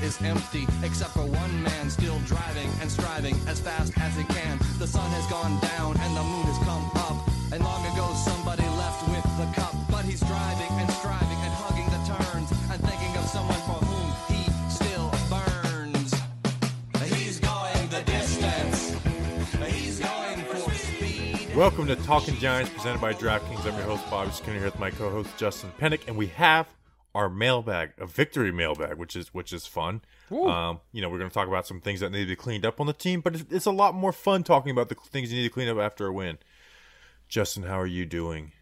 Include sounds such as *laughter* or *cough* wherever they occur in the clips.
Is empty, except for one man still driving and striving as fast as he can. The sun has gone down and the moon has come up. And long ago somebody left with the cup. But he's driving and striving and hugging the turns and thinking of someone for whom he still burns. He's going the distance. He's going for speed. Welcome to Talking Giants presented by DraftKings. I'm your host, Bobby Skinner, here with my co-host Justin Pennick, and we have our mailbag, a victory mailbag, which is which is fun. Um, you know, we're going to talk about some things that need to be cleaned up on the team, but it's, it's a lot more fun talking about the things you need to clean up after a win. Justin, how are you doing?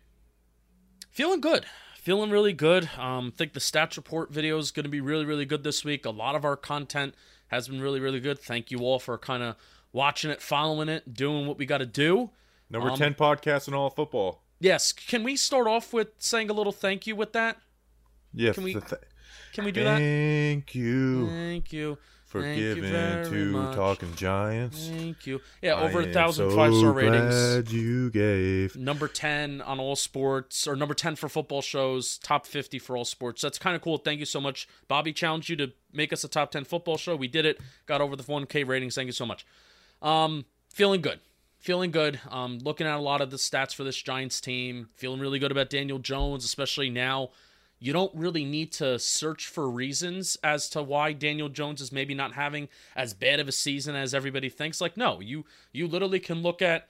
Feeling good. Feeling really good. Um, think the stats report video is going to be really, really good this week. A lot of our content has been really, really good. Thank you all for kind of watching it, following it, doing what we got to do. Number Um, ten podcast in all of football. Yes, can we start off with saying a little thank you with that? Yes. can we th- Can we do that? Thank you Thank you. for Thank you giving very to much. Talking Giants. Thank you. Yeah, over I a thousand so five star ratings. You gave. Number 10 on all sports, or number 10 for football shows, top 50 for all sports. That's kind of cool. Thank you so much. Bobby challenged you to make us a top 10 football show. We did it. Got over the 1K ratings. Thank you so much. Um, feeling good. Feeling good. Um, looking at a lot of the stats for this Giants team. Feeling really good about Daniel Jones, especially now. You don't really need to search for reasons as to why Daniel Jones is maybe not having as bad of a season as everybody thinks. Like, no, you you literally can look at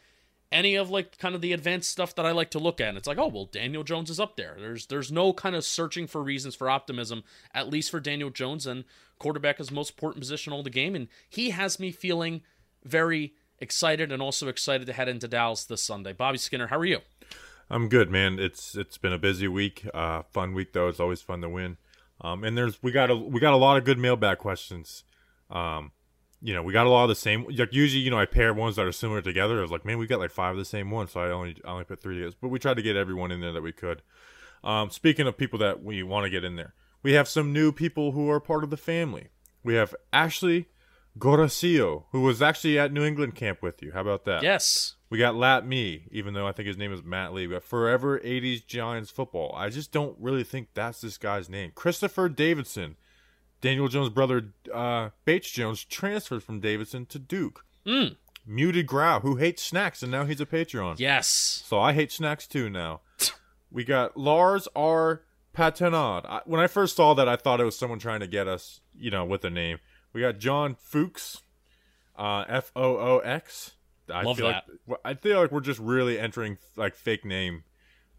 any of like kind of the advanced stuff that I like to look at. And it's like, oh well, Daniel Jones is up there. There's there's no kind of searching for reasons for optimism, at least for Daniel Jones. And quarterback is most important position all the game, and he has me feeling very excited and also excited to head into Dallas this Sunday. Bobby Skinner, how are you? I'm good, man. It's it's been a busy week, uh, fun week though. It's always fun to win. Um, and there's we got a we got a lot of good mailbag questions. Um, you know, we got a lot of the same. Like usually, you know, I pair ones that are similar together. I was like, man, we got like five of the same ones, so I only I only put three together. But we tried to get everyone in there that we could. Um, speaking of people that we want to get in there, we have some new people who are part of the family. We have Ashley Goracio, who was actually at New England camp with you. How about that? Yes. We got Lat Me, even though I think his name is Matt Lee. We got Forever 80s Giants Football. I just don't really think that's this guy's name. Christopher Davidson. Daniel Jones' brother, uh, Bates Jones, transferred from Davidson to Duke. Mm. Muted Grau, who hates snacks, and now he's a Patreon. Yes. So I hate snacks too now. *laughs* we got Lars R. Patenard. I, when I first saw that, I thought it was someone trying to get us, you know, with a name. We got John Fuchs, uh, F O O X. I Love feel that. like I feel like we're just really entering like fake name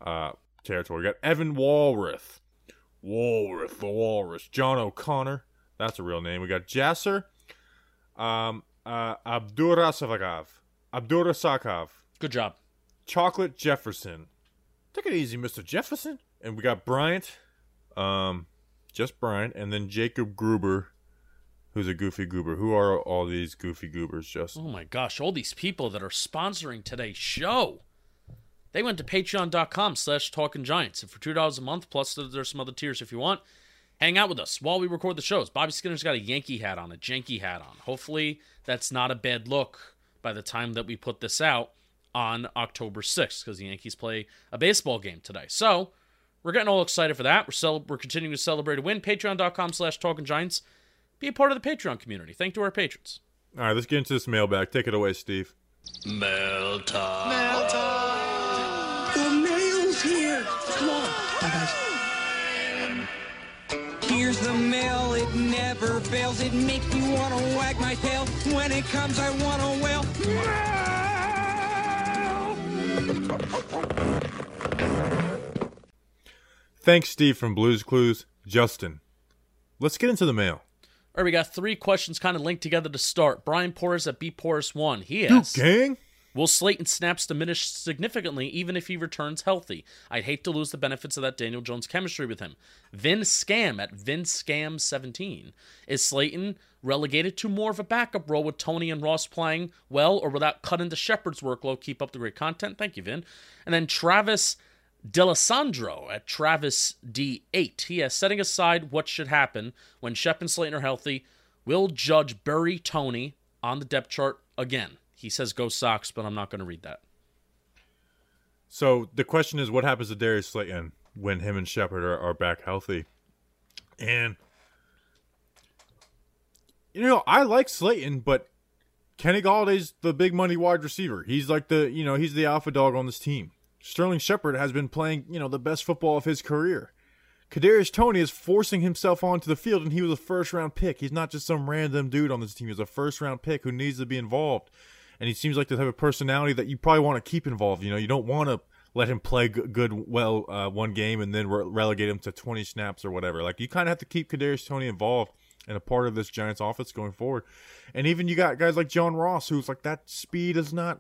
uh, territory. We got Evan Walrath, Walrath the Walrus. John O'Connor, that's a real name. We got Jasser, um, uh, Abdurasakov, Abdurasakov, Good job. Chocolate Jefferson. Take it easy, Mr. Jefferson. And we got Bryant, um, just Bryant, and then Jacob Gruber, who's a goofy goober. Who are all these goofy goobers, Justin? Oh my gosh, all these people that are sponsoring today's show. They went to patreon.com slash talking giants. And for $2 a month, plus there- there's some other tiers if you want, hang out with us while we record the shows. Bobby Skinner's got a Yankee hat on, a janky hat on. Hopefully that's not a bad look by the time that we put this out on October 6th, because the Yankees play a baseball game today. So we're getting all excited for that. We're cel- we're continuing to celebrate a win. Patreon.com slash talking giants. Be a part of the Patreon community. Thank to our patrons. All right, let's get into this mailbag. Take it away, Steve. Mail time. Mail time. The mail's here. Come on. Bye, guys. Here's the mail, it never fails. It makes me want to wag my tail. When it comes, I want to wail. Thanks, Steve from Blues Clues. Justin, let's get into the mail. All right, we got three questions kind of linked together to start. Brian Porras at B Porras one. He asks, gang? Will Slayton snaps diminish significantly even if he returns healthy? I'd hate to lose the benefits of that Daniel Jones chemistry with him. Vin Scam at Vin Scam 17. Is Slayton relegated to more of a backup role with Toney and Ross playing well or without cutting to Shepard's workload? Keep up the great content. Thank you, Vin. And then Travis Delisandro at Travis D8. He has setting aside what should happen when Shep and Slayton are healthy. Will Judge bury Toney on the depth chart again? He says go Sox, but I'm not going to read that. So the question is, what happens to Darius Slayton when him and Shepard are, are back healthy? And you know, I like Slayton, but Kenny Golladay's the big money wide receiver. He's like the you know he's the alpha dog on this team. Sterling Shepard has been playing you know the best football of his career. Kadarius Toney is forcing himself onto the field, and he was a first round pick. He's not just some random dude on this team. He's a first round pick who needs to be involved, and he seems like the type of personality that you probably want to keep involved. You know, you don't want to let him play good, good well uh, one game and then re- relegate him to 20 snaps or whatever. Like you kind of have to keep Kadarius Toney involved and a part of this Giants offense going forward. And even you got guys like John Ross, who's like that speed is not,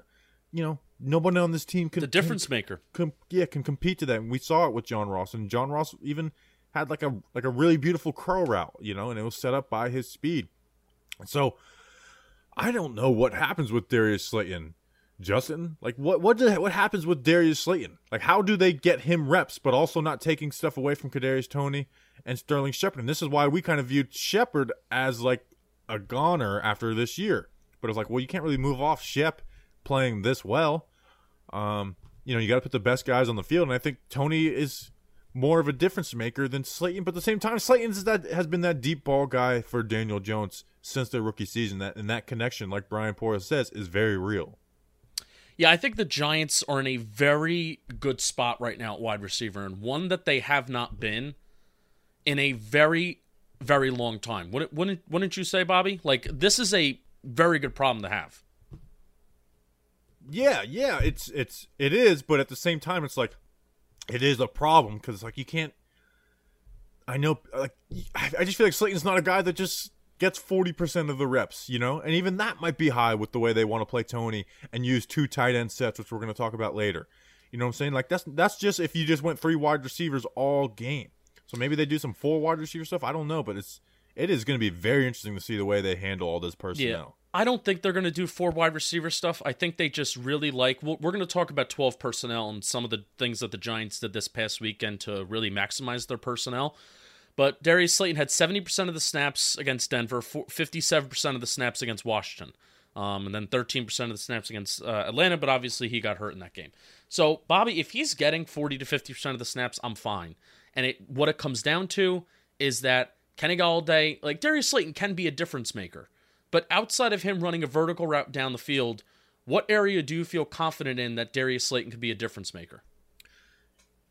you know, nobody on this team can The difference can, maker. com- yeah, can compete to that. And we saw it with John Ross, and John Ross even had like a like a really beautiful curl route, you know, and it was set up by his speed. So I don't know what happens with Darius Slayton. Justin, like what what did, what happens with Darius Slayton? Like how do they get him reps, but also not taking stuff away from Kadarius Toney and Sterling Shepard? And this is why we kind of viewed Shepard as like a goner after this year. But it's like, well, you can't really move off Shep playing this well. Um, you know, you got to put the best guys on the field, and I think Toney is more of a difference maker than Slayton. But at the same time, Slayton that has been that deep ball guy for Daniel Jones since their rookie season. That and that connection, like Brian Porras says, is very real. Yeah, I think the Giants are in a very good spot right now at wide receiver, and one that they have not been in a very, very long time. Wouldn't wouldn't, wouldn't you say, Bobby? Like this is a very good problem to have. Yeah, yeah, it's it's it is, but at the same time, it's like it is a problem because like you can't. I know, like I just feel like Slayton's not a guy that just gets forty percent of the reps, you know, and even that might be high with the way they want to play Toney and use two tight end sets, which we're going to talk about later. You know what I'm saying? Like that's that's just if you just went three wide receivers all game. So maybe they do some four wide receiver stuff. I don't know, but it's it is going to be very interesting to see the way they handle all this personnel. I don't think they're going to do four wide receiver stuff. I think they just really like. We're going to talk about 12 personnel and some of the things that the Giants did this past weekend to really maximize their personnel. But Darius Slayton had 70% of the snaps against Denver, 57% of the snaps against Washington, um, and then 13% of the snaps against uh, Atlanta. But obviously, he got hurt in that game. So, Bobby, if he's getting 40 to 50% of the snaps, I'm fine. And it what it comes down to is that Kenny Golladay, like Darius Slayton, can be a difference maker. But outside of him running a vertical route down the field, what area do you feel confident in that Darius Slayton could be a difference maker?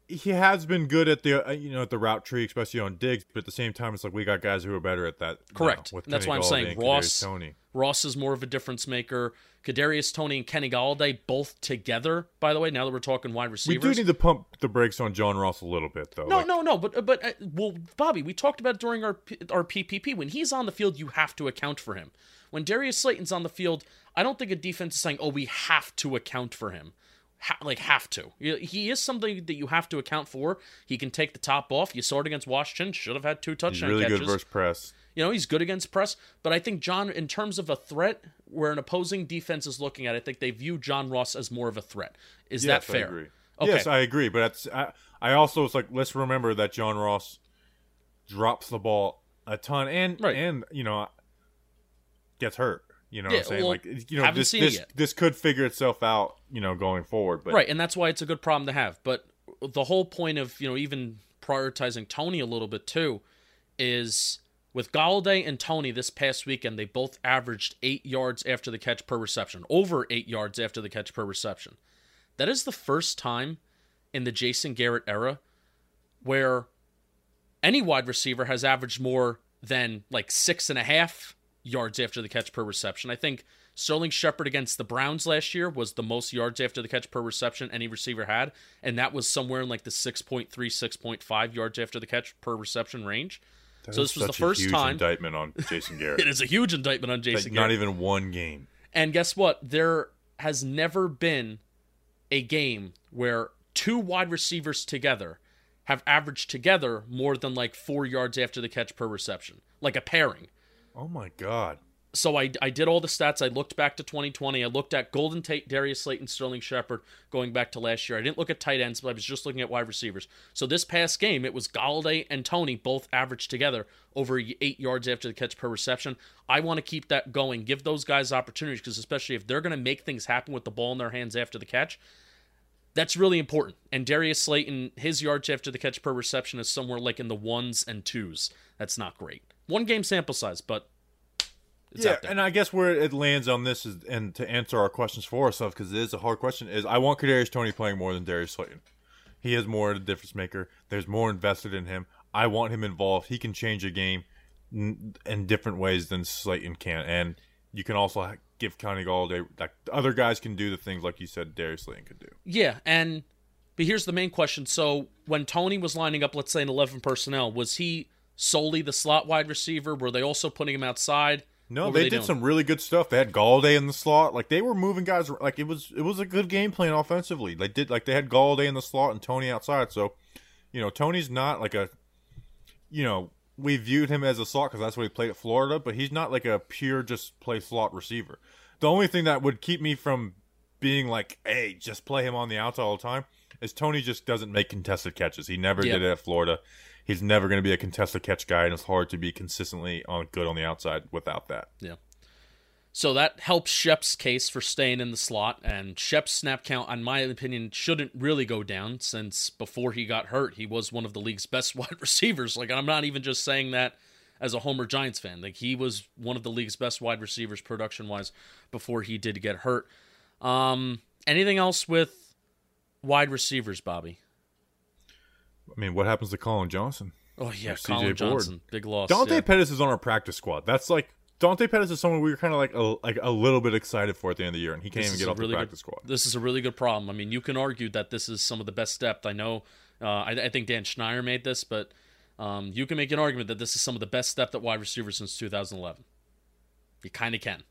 He has been good at the uh, you know at the route tree, especially on digs. But at the same time, it's like we got guys who are better at that. Correct. And that's Kenny why I'm Golladay saying Ross- Toney. Ross is more of a difference maker. Kadarius Toney and Kenny Golladay both together. By the way, now that we're talking wide receivers, We do need to pump the brakes on John Ross a little bit, though. No, Like, no, no. But but uh, well, Bobby, we talked about during our our PPP. When he's on the field, you have to account for him. When Darius Slayton's on the field, I don't think a defense is saying, "Oh, we have to account for him." Ha- like have to. He is something that you have to account for. He can take the top off. You saw it against Washington. Should have had two touchdown really catches. good versus press. You know, he's good against press, but I think John, in terms of a threat, where an opposing defense is looking at, it, I think they view John Ross as more of a threat. Is that Yes, I fair? agree. Okay. Yes, I agree. But that's I, I also it's like let's remember that John Ross drops the ball a ton and Right. and you know gets hurt. You know Yeah, what I'm saying? well, like you know this this this could figure itself out. You know going forward, but right, and that's why it's a good problem to have. But the whole point of you know even prioritizing Toney a little bit too is with Golladay and Toney this past weekend, they both averaged eight yards after the catch per reception, over eight yards after the catch per reception. That is the first time in the Jason Garrett era where any wide receiver has averaged more than like six and a half yards after the catch per reception. I think Sterling Shepard against the Browns last year was the most yards after the catch per reception any receiver had, and that was somewhere in like the 6.3, 6.5 yards after the catch per reception range. That so this was the first huge time. indictment on Jason Garrett. *laughs* It is a huge indictment on Like, Jason not Garrett. even one game. And guess what? They're has never been a game where two wide receivers together have averaged together more than like four yards after the catch per reception, like a pairing. Oh my god. So I, I did all the stats. I looked back to 2020. I looked at Golden Tate, Darius Slayton, Sterling Shepard going back to last year. I didn't look at tight ends, but I was just looking at wide receivers. So this past game, it was Golladay and Toney both averaged together over eight yards after the catch per reception. I want to keep that going, give those guys opportunities because especially if they're going to make things happen with the ball in their hands after the catch, that's really important. And Darius Slayton, his yards after the catch per reception is somewhere like in the ones and twos. That's not great. One game sample size, but it's yeah, and I guess where it lands on this is, and to answer our questions for ourselves, because it is a hard question, is I want Kadarius Toney playing more than Darius Slayton. He is more of a difference maker. There's more invested in him. I want him involved. He can change a game n- in different ways than Slayton can, and you can also give Connie Golladay like other guys can do the things like you said Darius Slayton could do. Yeah, and but here's the main question. So when Tony was lining up, let's say in eleven personnel, was he solely the slot wide receiver? Were they also putting him outside? No, they, they did doing? some really good stuff. They had Golladay in the slot. Like they were moving guys. Like it was it was a good game plan offensively. They did like they had Golladay in the slot and Toney outside. So, you know, Toney's not like a, you know, we viewed him as a slot because that's what he played at Florida. But he's not like a pure just play slot receiver. The only thing that would keep me from being like, hey, just play him on the outside all the time is Toney just doesn't make contested catches. He never Yep. did it at Florida. He's never going to be a contested catch guy, and it's hard to be consistently on good on the outside without that. Yeah. So that helps Shep's case for staying in the slot, and Shep's snap count, in my opinion, shouldn't really go down since before he got hurt, he was one of the league's *laughs* best wide receivers. Like, I'm not even just saying that as a Homer Giants fan. Like, he was one of the league's best wide receivers production wise before he did get hurt. Um, anything else with wide receivers, Bobby? I mean, what happens to Collin Johnson? Oh yeah, CJ Collin Board. Johnson, big loss. Dante yeah. Pettis is on our practice squad. That's like Dante Pettis is someone we were kind of like a, like a little bit excited for at the end of the year, and he can't This even get a off really the good- practice squad. This is a really good problem. I mean, you can argue that this is some of the best depth. I know. Uh, I, I think Dan Schneier made this, but um, you can make an argument that this is some of the best depth at wide receiver since 2011. You kind of can.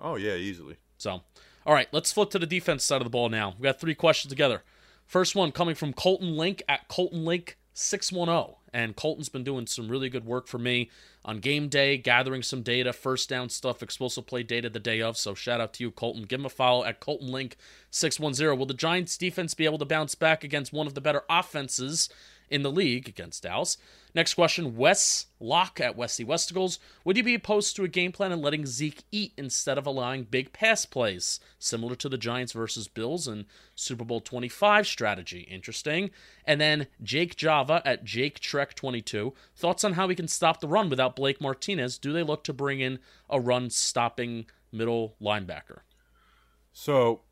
Oh yeah, easily. So, all right, let's flip to the defense side of the ball now. We got three questions together. First one coming from Colton Link at Colton Link 610. And Colton's been doing some really good work for me on game day, gathering some data, first down stuff, explosive play data the day of. So shout out to you, Colton. Give him a follow at Colton Link 610. Will the Giants defense be able to bounce back against one of the better offenses in the league against Dallas? Next question, Wes Locke at Westy Westicles. Would you be opposed to a game plan and letting Zeke eat instead of allowing big pass plays, similar to the Giants versus Bills and Super Bowl 25 strategy? Interesting. And then Jake Java at Jake Trek 22. Thoughts on how we can stop the run without Blake Martinez? Do they look to bring in a run stopping middle linebacker? So,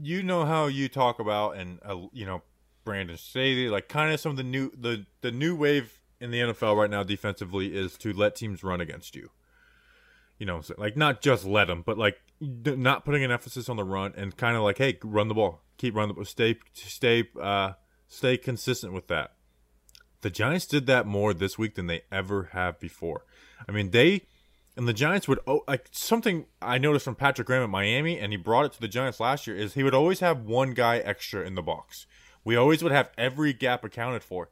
you know how you talk about and uh, you know Brandon Staley, like kind of some of the new the the new wave in the NFL right now defensively is to let teams run against you. You know, like not just let them, but like not putting an emphasis on the run and kind of like, hey, run the ball, keep running the ball, stay stay uh stay consistent with that. The Giants did that more this week than they ever have before. I mean, they and the Giants would oh, like something I noticed from Patrick Graham at Miami, and he brought it to the Giants last year. Is he would always have one guy extra in the box. We always would have every gap accounted for.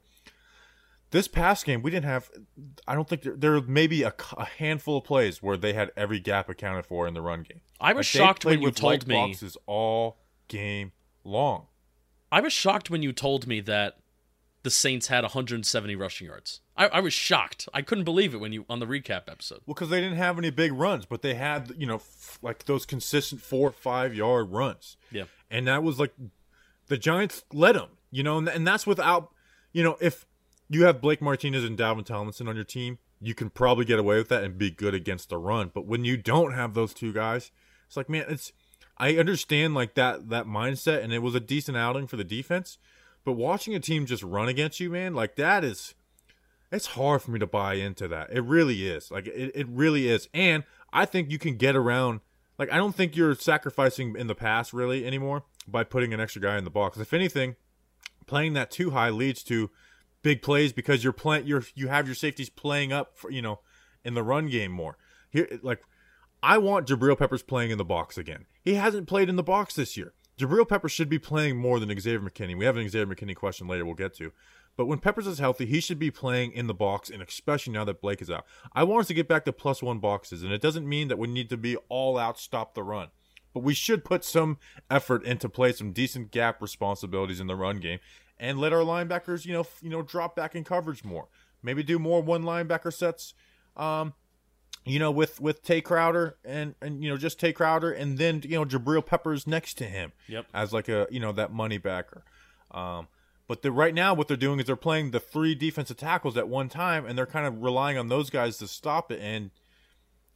This past game, we didn't have. I don't think there, there may be a, a handful of plays where they had every gap accounted for in the run game. I was Like, shocked when you with told me. boxes all game long. I was shocked when you told me that the Saints had 170 rushing yards. I, I was shocked. I couldn't believe it when you on the recap episode. Well, because they didn't have any big runs, but they had you know f- like those consistent four or five yard runs. Yeah. and that was like the Giants led them, you know, and, and that's without, you know, if you have Blake Martinez and Dalvin Tomlinson on your team, you can probably get away with that and be good against the run. But when you don't have those two guys, it's like, man, it's I understand like that that mindset, and it was a decent outing for the defense. But watching a team just run against you, man, like that is it's hard for me to buy into that. It really is. Like it, it really is. And I think you can get around like I don't think you're sacrificing in the pass really anymore by putting an extra guy in the box. If anything, playing that too high leads to big plays because you're playing you're you have your safeties playing up for you know in the run game more. Here like I want Jabril Peppers playing in the box again. He hasn't played in the box this year. Jabril Peppers should be playing more than Xavier McKinney. We have an Xavier McKinney question later we'll get to. But when Peppers is healthy, he should be playing in the box, and especially now that Blake is out. I want us to get back to plus one boxes, and it doesn't mean that we need to be all out, stop the run. But we should put some effort into play some decent gap responsibilities in the run game, and let our linebackers, you know, you know, drop back in coverage more. Maybe do more one linebacker sets. Um, you know, with with Tae Crowder and and you know just Tae Crowder and then you know Jabril Peppers next to him Yep. as like a you know that money backer. Um, but the, right now what they're doing is they're playing the three defensive tackles at one time and they're kind of relying on those guys to stop it. And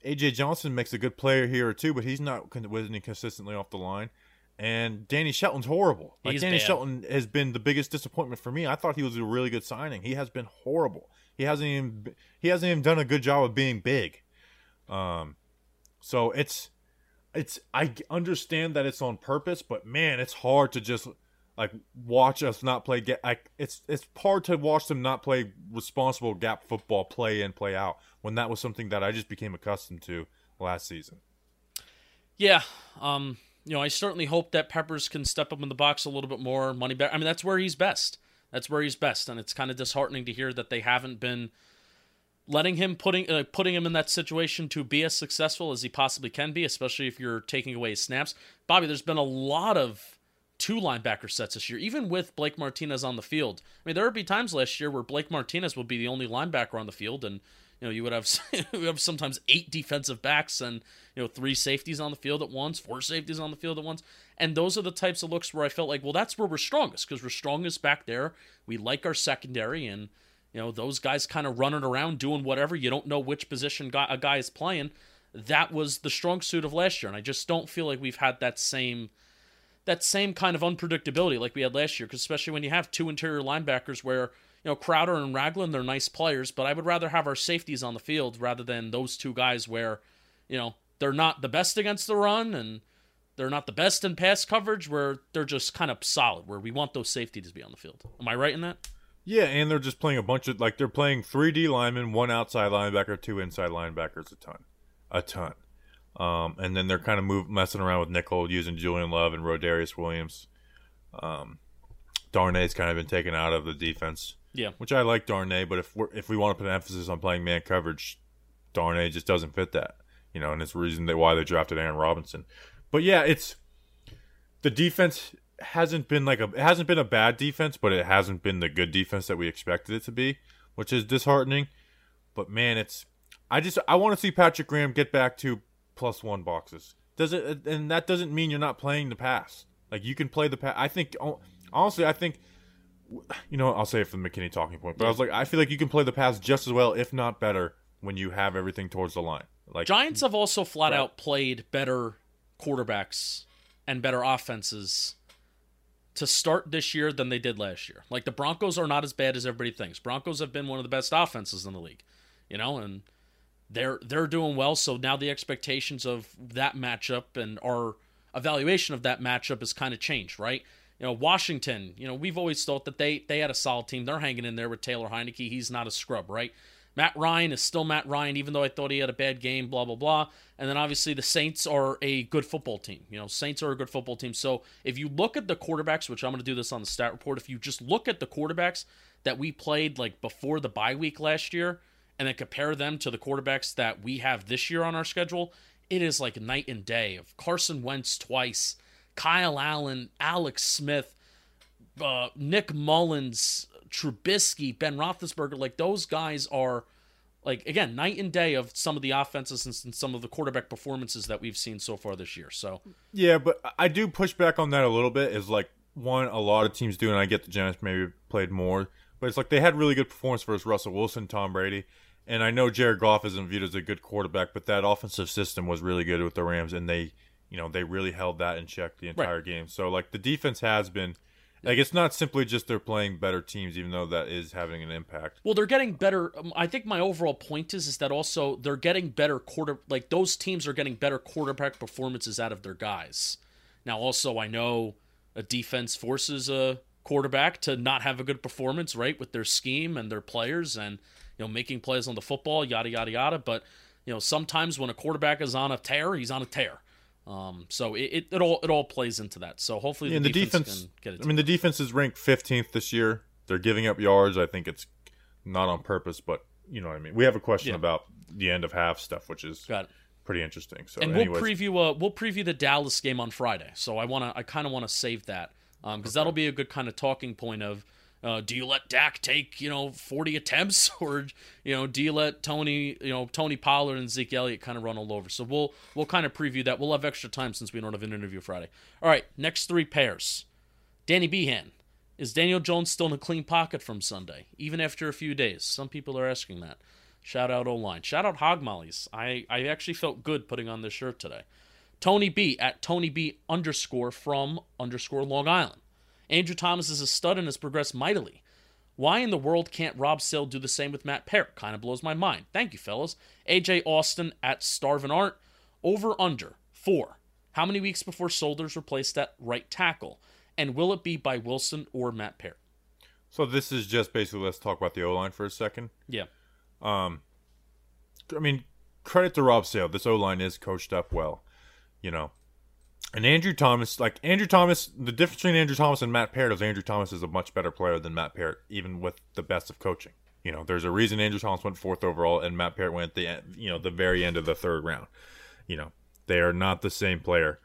AJ Johnson makes a good player here or two, but he's not winning consistently off the line. And Danny Shelton's horrible. Like He's Danny bad. Shelton has been the biggest disappointment for me. I thought he was a really good signing. He has been horrible. He hasn't even he hasn't even done a good job of being big. Um, so it's it's I understand that it's on purpose, but man, it's hard to just like watch us not play. Get like it's it's hard to watch them not play responsible gap football, play in, play out. When that was something that I just became accustomed to last season. Yeah. Um, you know, I certainly hope that Peppers can step up in the box a little bit more. Money back. I mean, that's where he's best. That's where he's best, and it's kind of disheartening to hear that they haven't been letting him putting uh, putting him in that situation to be as successful as he possibly can be, especially if you're taking away his snaps. Bobby, there's been a lot of two linebacker sets this year, even with Blake Martinez on the field. I mean, there would be times last year where Blake Martinez would be the only linebacker on the field, and you know you would have *laughs* you have sometimes eight defensive backs and you know three safeties on the field at once, four safeties on the field at once, and those are the types of looks where I felt like, well, that's where we're strongest because we're strongest back there. We like our secondary and. You know, those guys kind of running around doing whatever. You don't know which position guy, a guy is playing. That was the strong suit of last year, and I just don't feel like we've had that same that same kind of unpredictability like we had last year. Because especially when you have two interior linebackers, where you know Crowder and Ragland, they're nice players, but I would rather have our safeties on the field rather than those two guys where you know they're not the best against the run and they're not the best in pass coverage, where they're just kind of solid. Where we want those safeties to be on the field. Am I right in that? Yeah, and they're just playing a bunch of like they're playing three D linemen, one outside linebacker, two inside linebackers, a ton, a ton. Um, and then they're kind of move messing around with nickel, using Julian Love and Rodarius Williams. Um, Darnay's kind of been taken out of the defense, Yeah. which I like Darnay, but if we're if we want to put an emphasis on playing man coverage, Darnay just doesn't fit that, you know, and it's the reason that why they drafted Aaron Robinson. But yeah, it's the defense hasn't been like a it hasn't been a bad defense, but it hasn't been the good defense that we expected it to be, which is disheartening. But man, it's I just I want to see Patrick Graham get back to plus one boxes. Does it uh, and that doesn't mean you're not playing the pass. Like you can play the pass. I think oh, honestly, I think you know I'll say it from the McKinney talking point, but I was like I feel like you can play the pass just as well, if not better, when you have everything towards the line. Like Giants have also flat Right. out played better quarterbacks and better offenses to start this year than they did last year. Like the Broncos are not as bad as everybody thinks. Broncos have been one of the best offenses in the league, you know, and they're they're doing well. So now the expectations of that matchup and our evaluation of that matchup has kind of changed, right? You know, Washington. You know, we've always thought that they they had a solid team. They're hanging in there with Taylor Heinicke. He's not a scrub, right? Matt Ryan is still Matt Ryan, even though I thought he had a bad game, blah, blah, blah. And then obviously the Saints are a good football team. You know, Saints are a good football team. So if you look at the quarterbacks, which I'm going to do this on the stat report, if you just look at the quarterbacks that we played like before the bye week last year and then compare them to the quarterbacks that we have this year on our schedule, it is like night and day of Carson Wentz twice, Kyle Allen, Alex Smith, uh, Nick Mullens, Trubisky, Ben Roethlisberger, like those guys are like again night and day of some of the offenses and, some of the quarterback performances that we've seen so far this year. So Yeah, but I do push back on that a little bit. Is like one a lot of teams do, and I get the Giants maybe played more, but it's like they had really good performance versus Russell Wilson, Tom Brady, and I know Jared Goff isn't viewed as a good quarterback, but that offensive system was really good with the Rams, and they, you know, they really held that in check the entire game. So like the defense has been. Like it's not simply just they're playing better teams, even though that is having an impact. Well, they're getting better. um, I think my overall point is is that also they're getting better quarter. Like those teams are getting better quarterback performances out of their guys. Now, also, I know a defense forces a quarterback to not have a good performance, right, with their scheme and their players, and you know making plays on the football, yada yada yada. But you know, sometimes when a quarterback is on a tear, he's on a tear. Um, so it, it, it all it all plays into that. So hopefully Yeah, the, the defense, get it. I mean, the defense is ranked 15th this year. They're giving up yards. I think it's not on purpose, but you know what I mean. We have a question Yeah. about the end of half stuff, which is Got pretty interesting. So, and anyways, we'll preview uh we'll preview the Dallas game on Friday. So I want to I kind of want to save that um because that'll be a good kind of talking point of uh, do you let Dak take you know 40 attempts *laughs* or you know do you let Tony you know Tony Pollard and Zeke Elliott kind of run all over? So we'll we'll kind of preview that. We'll have extra time since we don't have an interview Friday. All right, next three pairs. Danny Behan. Is Daniel Jones still in a clean pocket from Sunday, even after a few days? Some people are asking that. Shout out O line. Shout out Hog Mollies. I, I actually felt good putting on this shirt today. Tony B at Tony B underscore from underscore Long Island. Andrew Thomas is a stud and has progressed mightily. Why in the world can't Rob Sale do the same with Matt Peart? Kind of blows my mind. Thank you, fellas. AJ Austin at Starvin Art. Over under four. How many weeks before Solder's replaced that right tackle? And will it be by Wilson or Matt Peart? so this is just basically let's talk about the O line for a second. Yeah. Um, I mean, credit to Rob Sale. This O line is coached up well, you know. And Andrew Thomas, like Andrew Thomas, the difference between Andrew Thomas and Matt Peart is Andrew Thomas is a much better player than Matt Peart, even with the best of coaching. You know, there's a reason Andrew Thomas went fourth overall and Matt Peart went the you know the very end of the third round. You know, they are not the same player.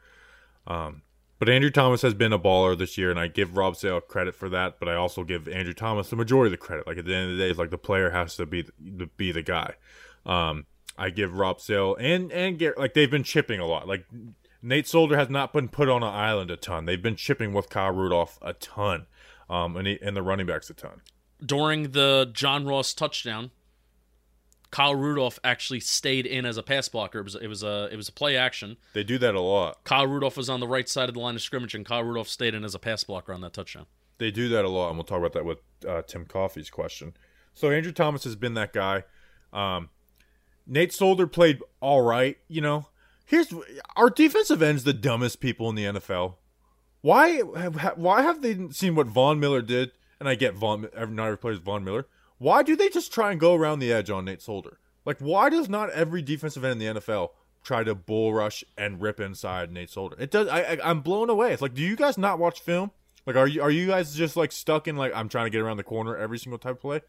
Um, but Andrew Thomas has been a baller this year, and I give Rob Sale credit for that. But I also give Andrew Thomas the majority of the credit. Like at the end of the day, it's like the player has to be the, be the guy. Um, I give Rob Sale and and Garrett like they've been chipping a lot. Like Nate Solder has not been put on an island a ton. They've been chipping with Kyle Rudolph a ton, um, and he, and the running backs a ton. During the John Ross touchdown, Kyle Rudolph actually stayed in as a pass blocker. It was it was a it was a play action. They do that a lot. Kyle Rudolph was on the right side of the line of scrimmage, and Kyle Rudolph stayed in as a pass blocker on that touchdown. They do that a lot, and we'll talk about that with uh, Tim Coffey's question. So Andrew Thomas has been that guy. Um, Nate Solder played all right. You know, here's our defensive ends the dumbest people in the NFL. Why have why have they seen what Von Miller did? And I get Von not every player is Von Miller. Why do they just try and go around the edge on Nate Solder? Like, why does not every defensive end in the NFL try to bull rush and rip inside Nate Solder? It does. I, I I'm blown away. It's like, do you guys not watch film? Like, are you are you guys just like stuck in like I'm trying to get around the corner every single type of play?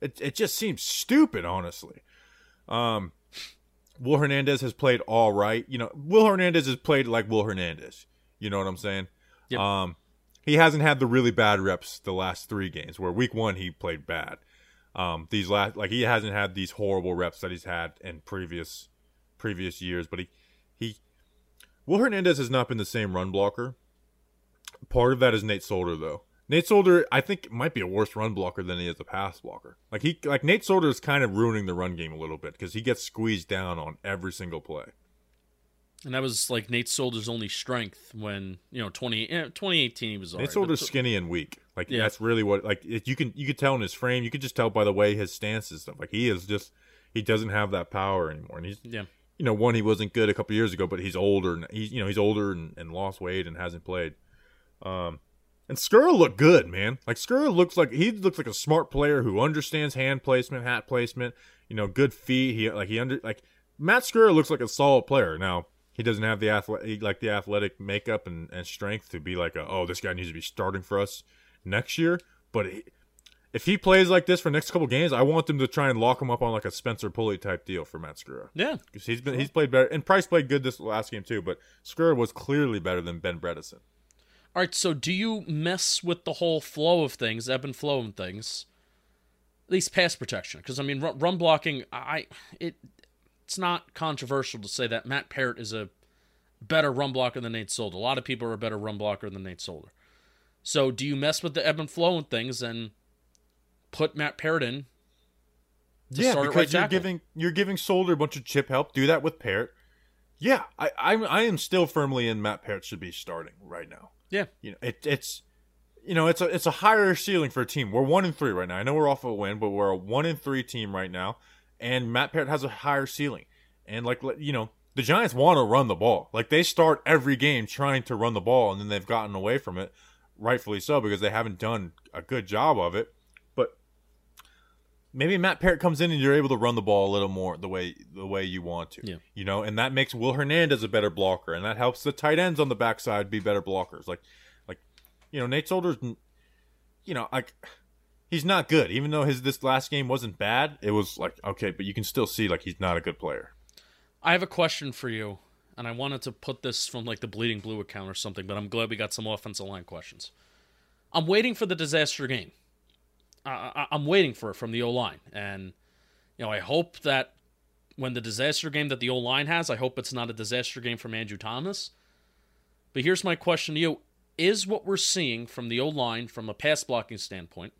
It it just seems stupid, honestly. Um, Will Hernandez has played all right. You know, Will Hernandez has played like Will Hernandez. You know what I'm saying? Yep. Um, he hasn't had the really bad reps the last three games. Where week one he played bad. Um, these last like he hasn't had these horrible reps that he's had in previous previous years. But he he Will Hernandez has not been the same run blocker. Part of that is Nate Solder though. Nate Solder, I think, might be a worse run blocker than he is a pass blocker. Like he, like Nate Solder is kind of ruining the run game a little bit because he gets squeezed down on every single play. And that was like Nate Solder's only strength when you know 20, eh, 2018 he was. Nate right, Solder's but- skinny and weak. Like Yeah. that's really what like it, you can you could tell in his frame. You could just tell by the way his stance and stuff. Like he is just he doesn't have that power anymore. And he's yeah. you know one he wasn't good a couple years ago, but he's older and he's you know he's older and, and lost weight and hasn't played. Um, and Skura looked good, man. Like Skura looks like he looks like a smart player who understands hand placement, hat placement. You know, good feet. He like he under like Matt Skura looks like a solid player. Now he doesn't have the athletic like the athletic makeup and, and strength to be like a, oh this guy needs to be starting for us next year. But he, if he plays like this for next couple games, I want them to try and lock him up on like a Spencer Pulley type deal for Matt Skura. Yeah. Because he's been he's played better, and Price played good this last game too. But Skura was clearly better than Ben Bredeson. All right, so do you mess with the whole flow of things, ebb and flow of things? At least pass protection, because I mean, run, run blocking. I it it's not controversial to say that Matt Peart is a better run blocker than Nate Solder. A lot of people are a better run blocker than Nate Solder. So do you mess with the ebb and flow and things and put Matt Peart in? to yeah, because right you're tackle? giving you're giving Solder a bunch of chip help. Do that with Peart. Yeah, I I'm, I am still firmly in Matt Peart should be starting right now. Yeah, You know, it, it's you know it's a it's a higher ceiling for a team. We're one and three right now. I know we're off a win, but we're a one and three team right now, and Matt Peart has a higher ceiling. And like you know, the Giants want to run the ball. Like they start every game trying to run the ball, and then they've gotten away from it, rightfully so, because they haven't done a good job of it. Maybe Matt Peart comes in and you're able to run the ball a little more the way the way you want to. Yeah. You know, and that makes Will Hernandez a better blocker, and that helps the tight ends on the backside be better blockers. Like, like, you know, Nate Solder's, you know, like he's not good. Even though his this last game wasn't bad, it was like okay, but you can still see like he's not a good player. I have a question for you, and I wanted to put this from like the Bleeding Blue account or something, but I'm glad we got some offensive line questions. I'm waiting for the disaster game. I, I'm waiting for it from the O line, and you know I hope that when the disaster game that the O line has, I hope it's not a disaster game from Andrew Thomas. But here's my question to you: Is what we're seeing from the O line, from a pass blocking standpoint,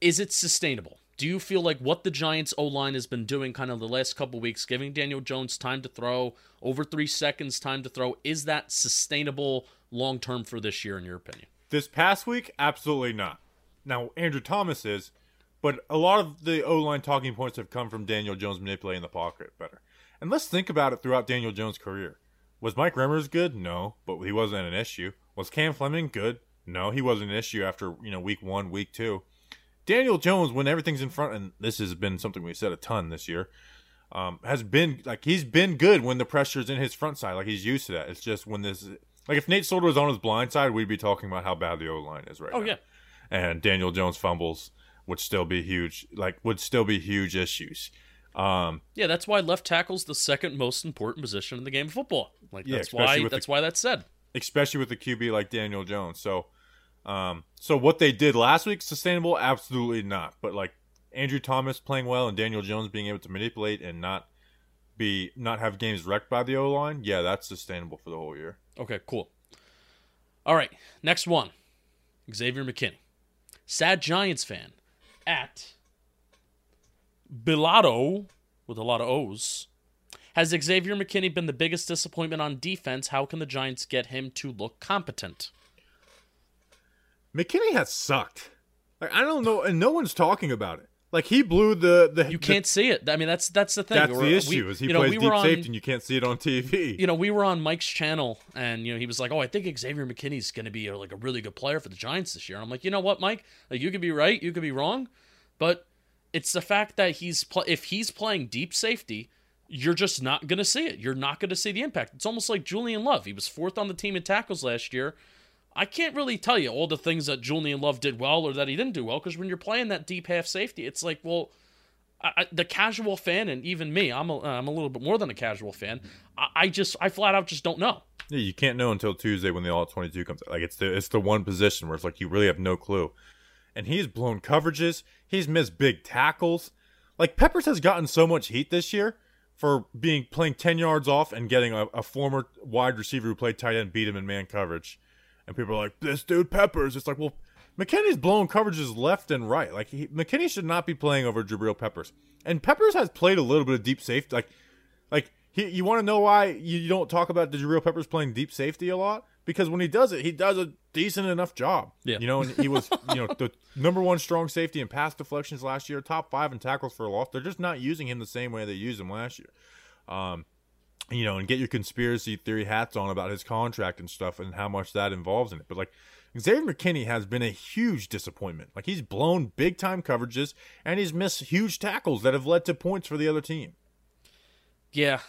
is it sustainable? Do you feel like what the Giants O line has been doing kind of the last couple weeks, giving Daniel Jones time to throw, over three seconds time to throw, is that sustainable long term for this year, in your opinion? This past week, absolutely not. Now Andrew Thomas is, but a lot of the O line talking points have come from Daniel Jones manipulating the pocket better. And let's think about it throughout Daniel Jones' career. Was Mike Remmers good? No, but he wasn't an issue. Was Cam Fleming good? No, he wasn't an issue after you know week one, week two. Daniel Jones, when everything's in front, and this has been something we said a ton this year, um, has been like he's been good when the pressure's in his front side. Like he's used to that. It's just when this, like if Nate Solder was on his blind side, we'd be talking about how bad the O line is right Oh now. yeah, and Daniel Jones fumbles would still be huge. Like would still be huge issues. Um, yeah. That's why left tackle's the second most important position in the game of football. Like that's especially why with the- that's why that's said. especially with a QB like Daniel Jones. So, um, so what they did last week sustainable? Absolutely not. But like Andrew Thomas playing well and Daniel Jones being able to manipulate and not be not have games wrecked by the O line, yeah, that's sustainable for the whole year. Okay, cool. All right, next one. Xavier McKinney. Sad Giants fan at Bilato with a lot of O's. Has Xavier McKinney been the biggest disappointment on defense? How can the Giants get him to look competent? McKinney has sucked. Like I don't know, and no one's talking about it. Like he blew the the You can't see it. I mean, that's that's the thing. That's We're- the issue. we- is he you know, plays we deep on, safety and you can't see it on TV. you know, we were on Mike's channel, and you know, he was like, "Oh, I think Xavier McKinney's going to be a, like a really good player for the Giants this year." And I'm like, you know what, Mike? Like, you could be right, you could be wrong, but it's the fact that he's pl- if he's playing deep safety, you're just not going to see it. You're not going to see the impact. It's almost like Julian Love. He was fourth on the team in tackles last year. I can't really tell you all the things that Julian Love did well or that he didn't do well because when you're playing that deep half safety, it's like, well, I, the casual fan and even me, I'm a, I'm a little bit more than a casual fan. I, I just I flat out just don't know. Yeah, you can't know until Tuesday when the all twenty two comes out. Like it's the it's the one position where it's like you really have no clue. And he's blown coverages. He's missed big tackles. Like Peppers has gotten so much heat this year for being playing ten yards off and getting a, a former wide receiver who played tight end beat him in man coverage. And people are like, "This dude Peppers." It's like, well, McKinney's blowing coverages left and right. Like he, McKinney should not be playing over Jabril Peppers. And Peppers has played a little bit of deep safety. Like like he, you want to know why you, don't talk about Jabril Peppers playing deep safety a lot? Because when he does it, he does a decent enough job. Yeah. You know, and he was *laughs* you know the number one strong safety in pass deflections last year, top five in tackles for a loss. They're just not using him the same way they used him last year. Um, you know, and get your conspiracy theory hats on about his contract and stuff and how much that involves in it. But like Xavier McKinney has been a huge disappointment. Like he's blown big time coverages and he's missed huge tackles that have led to points for the other team. Yeah.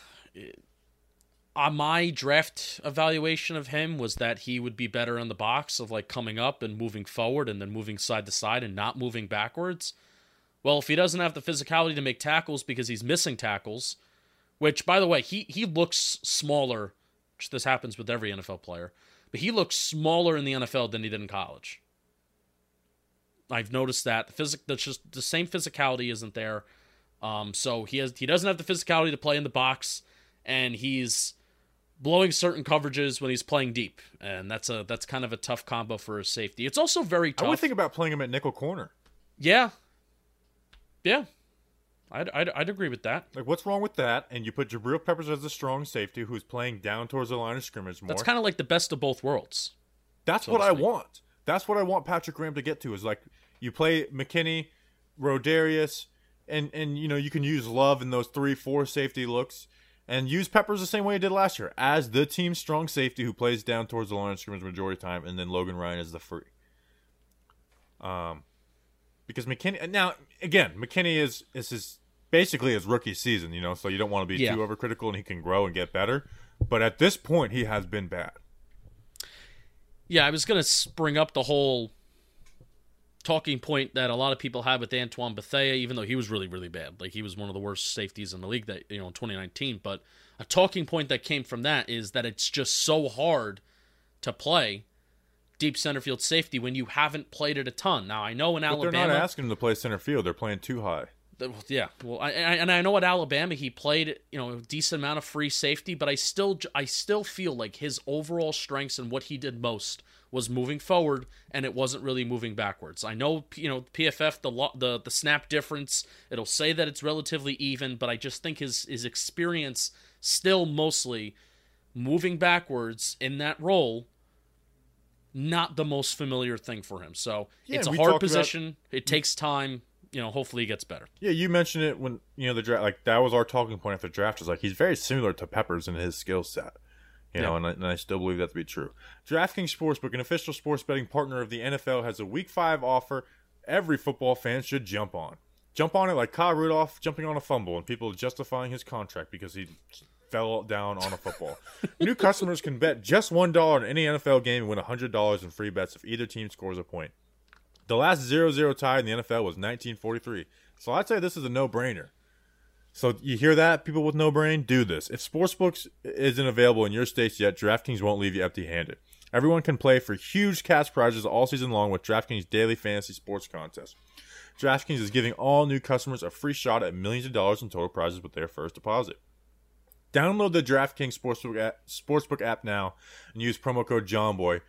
On my draft evaluation of him was that he would be better in the box of like coming up and moving forward and then moving side to side and not moving backwards. Well, if he doesn't have the physicality to make tackles because he's missing tackles, which by the way, he he looks smaller, which this happens with every NFL player, but he looks smaller in the NFL than he did in college. I've noticed that the physic that's just the same physicality isn't there. Um, so he has he doesn't have the physicality to play in the box, and he's blowing certain coverages when he's playing deep, and that's a that's kind of a tough combo for a safety. It's also very I tough. would think about playing him at nickel corner. yeah, yeah, I'd, I'd I'd agree with that. Like, what's wrong with that? And you put Jabril Peppers as a strong safety who's playing down towards the line of scrimmage more. That's kind of like the best of both worlds. That's so what I want. That's what I want Patrick Graham to get to. Is like you play McKinney, Rodarius, and and you know you can use Love in those three, four safety looks, and use Peppers the same way he did last year as the team's strong safety who plays down towards the line of scrimmage majority of the time, and then Logan Ryan is the free. Um, because McKinney now again McKinney is is his basically his rookie season, you know, so you don't want to be Yeah. too overcritical, and he can grow and get better. But at this point, he has been bad. Yeah, I was gonna bring up the whole talking point that a lot of people have with Antoine Bethea, even though he was really, really bad. Like he was one of the worst safeties in the league that you know in 2019. But a talking point that came from that is that it's just so hard to play deep center field safety when you haven't played it a ton. Now I know in But Alabama, they're not asking him to play center field; they're playing too high. Yeah, well, I, I, and I know at Alabama he played you know a decent amount of free safety, but I still I still feel like his overall strengths and what he did most was moving forward, and it wasn't really moving backwards. I know you know PFF the lo- the the snap difference it'll say that it's relatively even, but I just think his his experience still mostly moving backwards in that role. Not the most familiar thing for him, so Yeah, it's a hard talked about- position. It takes time. You know, hopefully he gets better. Yeah, you mentioned it when you know the draft. Like that was our talking point after the draft. Is like he's very similar to Peppers in his skill set. You know, Yeah. and I, and I still believe that to be true. DraftKings Sportsbook, an official sports betting partner of the NFL, has a Week Five offer. Every football fan should jump on. Jump on it like Kyle Rudolph jumping on a fumble, and people justifying his contract because he fell down on a football. *laughs* New customers can bet just one dollar on any NFL game and win hundred dollars in free bets if either team scores a point. The last 0-0 tie in the NFL was 1943. So I'd say this is a no-brainer. So you hear that, people with no brain, do this. If Sportsbooks isn't available in your states yet, DraftKings won't leave you empty-handed. Everyone can play for huge cash prizes all season long with DraftKings Daily Fantasy Sports Contest. DraftKings is giving all new customers a free shot at millions of dollars in total prizes with their first deposit. Download the DraftKings Sportsbook app, Sportsbook app now and use promo code JOHNBOY.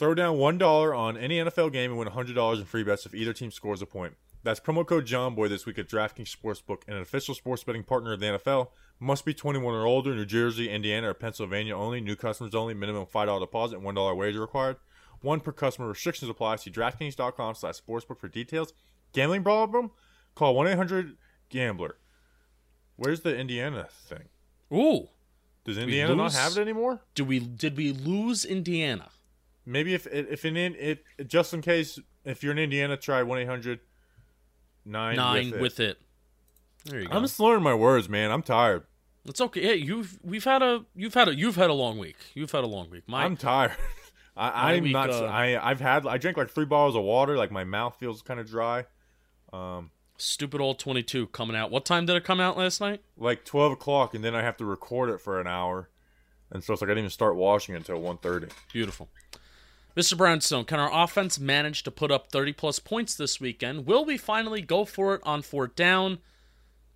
Throw down $1 on any NFL game and win $100 in free bets if either team scores a point. That's promo code JOHNBOY this week at DraftKings Sportsbook, an official sports betting partner of the NFL. Must be 21 or older, New Jersey, Indiana, or Pennsylvania only. New customers only. Minimum $5 deposit and $1 wager required. One per customer. Restrictions apply. See DraftKings.com slash sportsbook for details. Gambling problem? Call 1-800-GAMBLER. Where's the Indiana thing? Ooh, Does Indiana not have it anymore? do we did we lose Indiana? Maybe if if in it just in case if you're in Indiana, try one eight hundred nine Nine with it. with it. There you go. I'm just learning my words, man. I'm tired. it's okay. Hey, you've we've had a you've had a you've had a long week. You've had a long week. My I'm tired. *laughs* I, I'm week, not. uh, I I've had. I drank like three bottles of water. Like my mouth feels kind of dry. stupid old 22 coming out. What time did it come out last night? Like twelve o'clock, and then I have to record it for an hour, and so it's like I didn't even start washing until 1.30. Beautiful. Mr. Brownstone, can our offense manage to put up 30 plus points this weekend? Will we finally go for it on fourth down?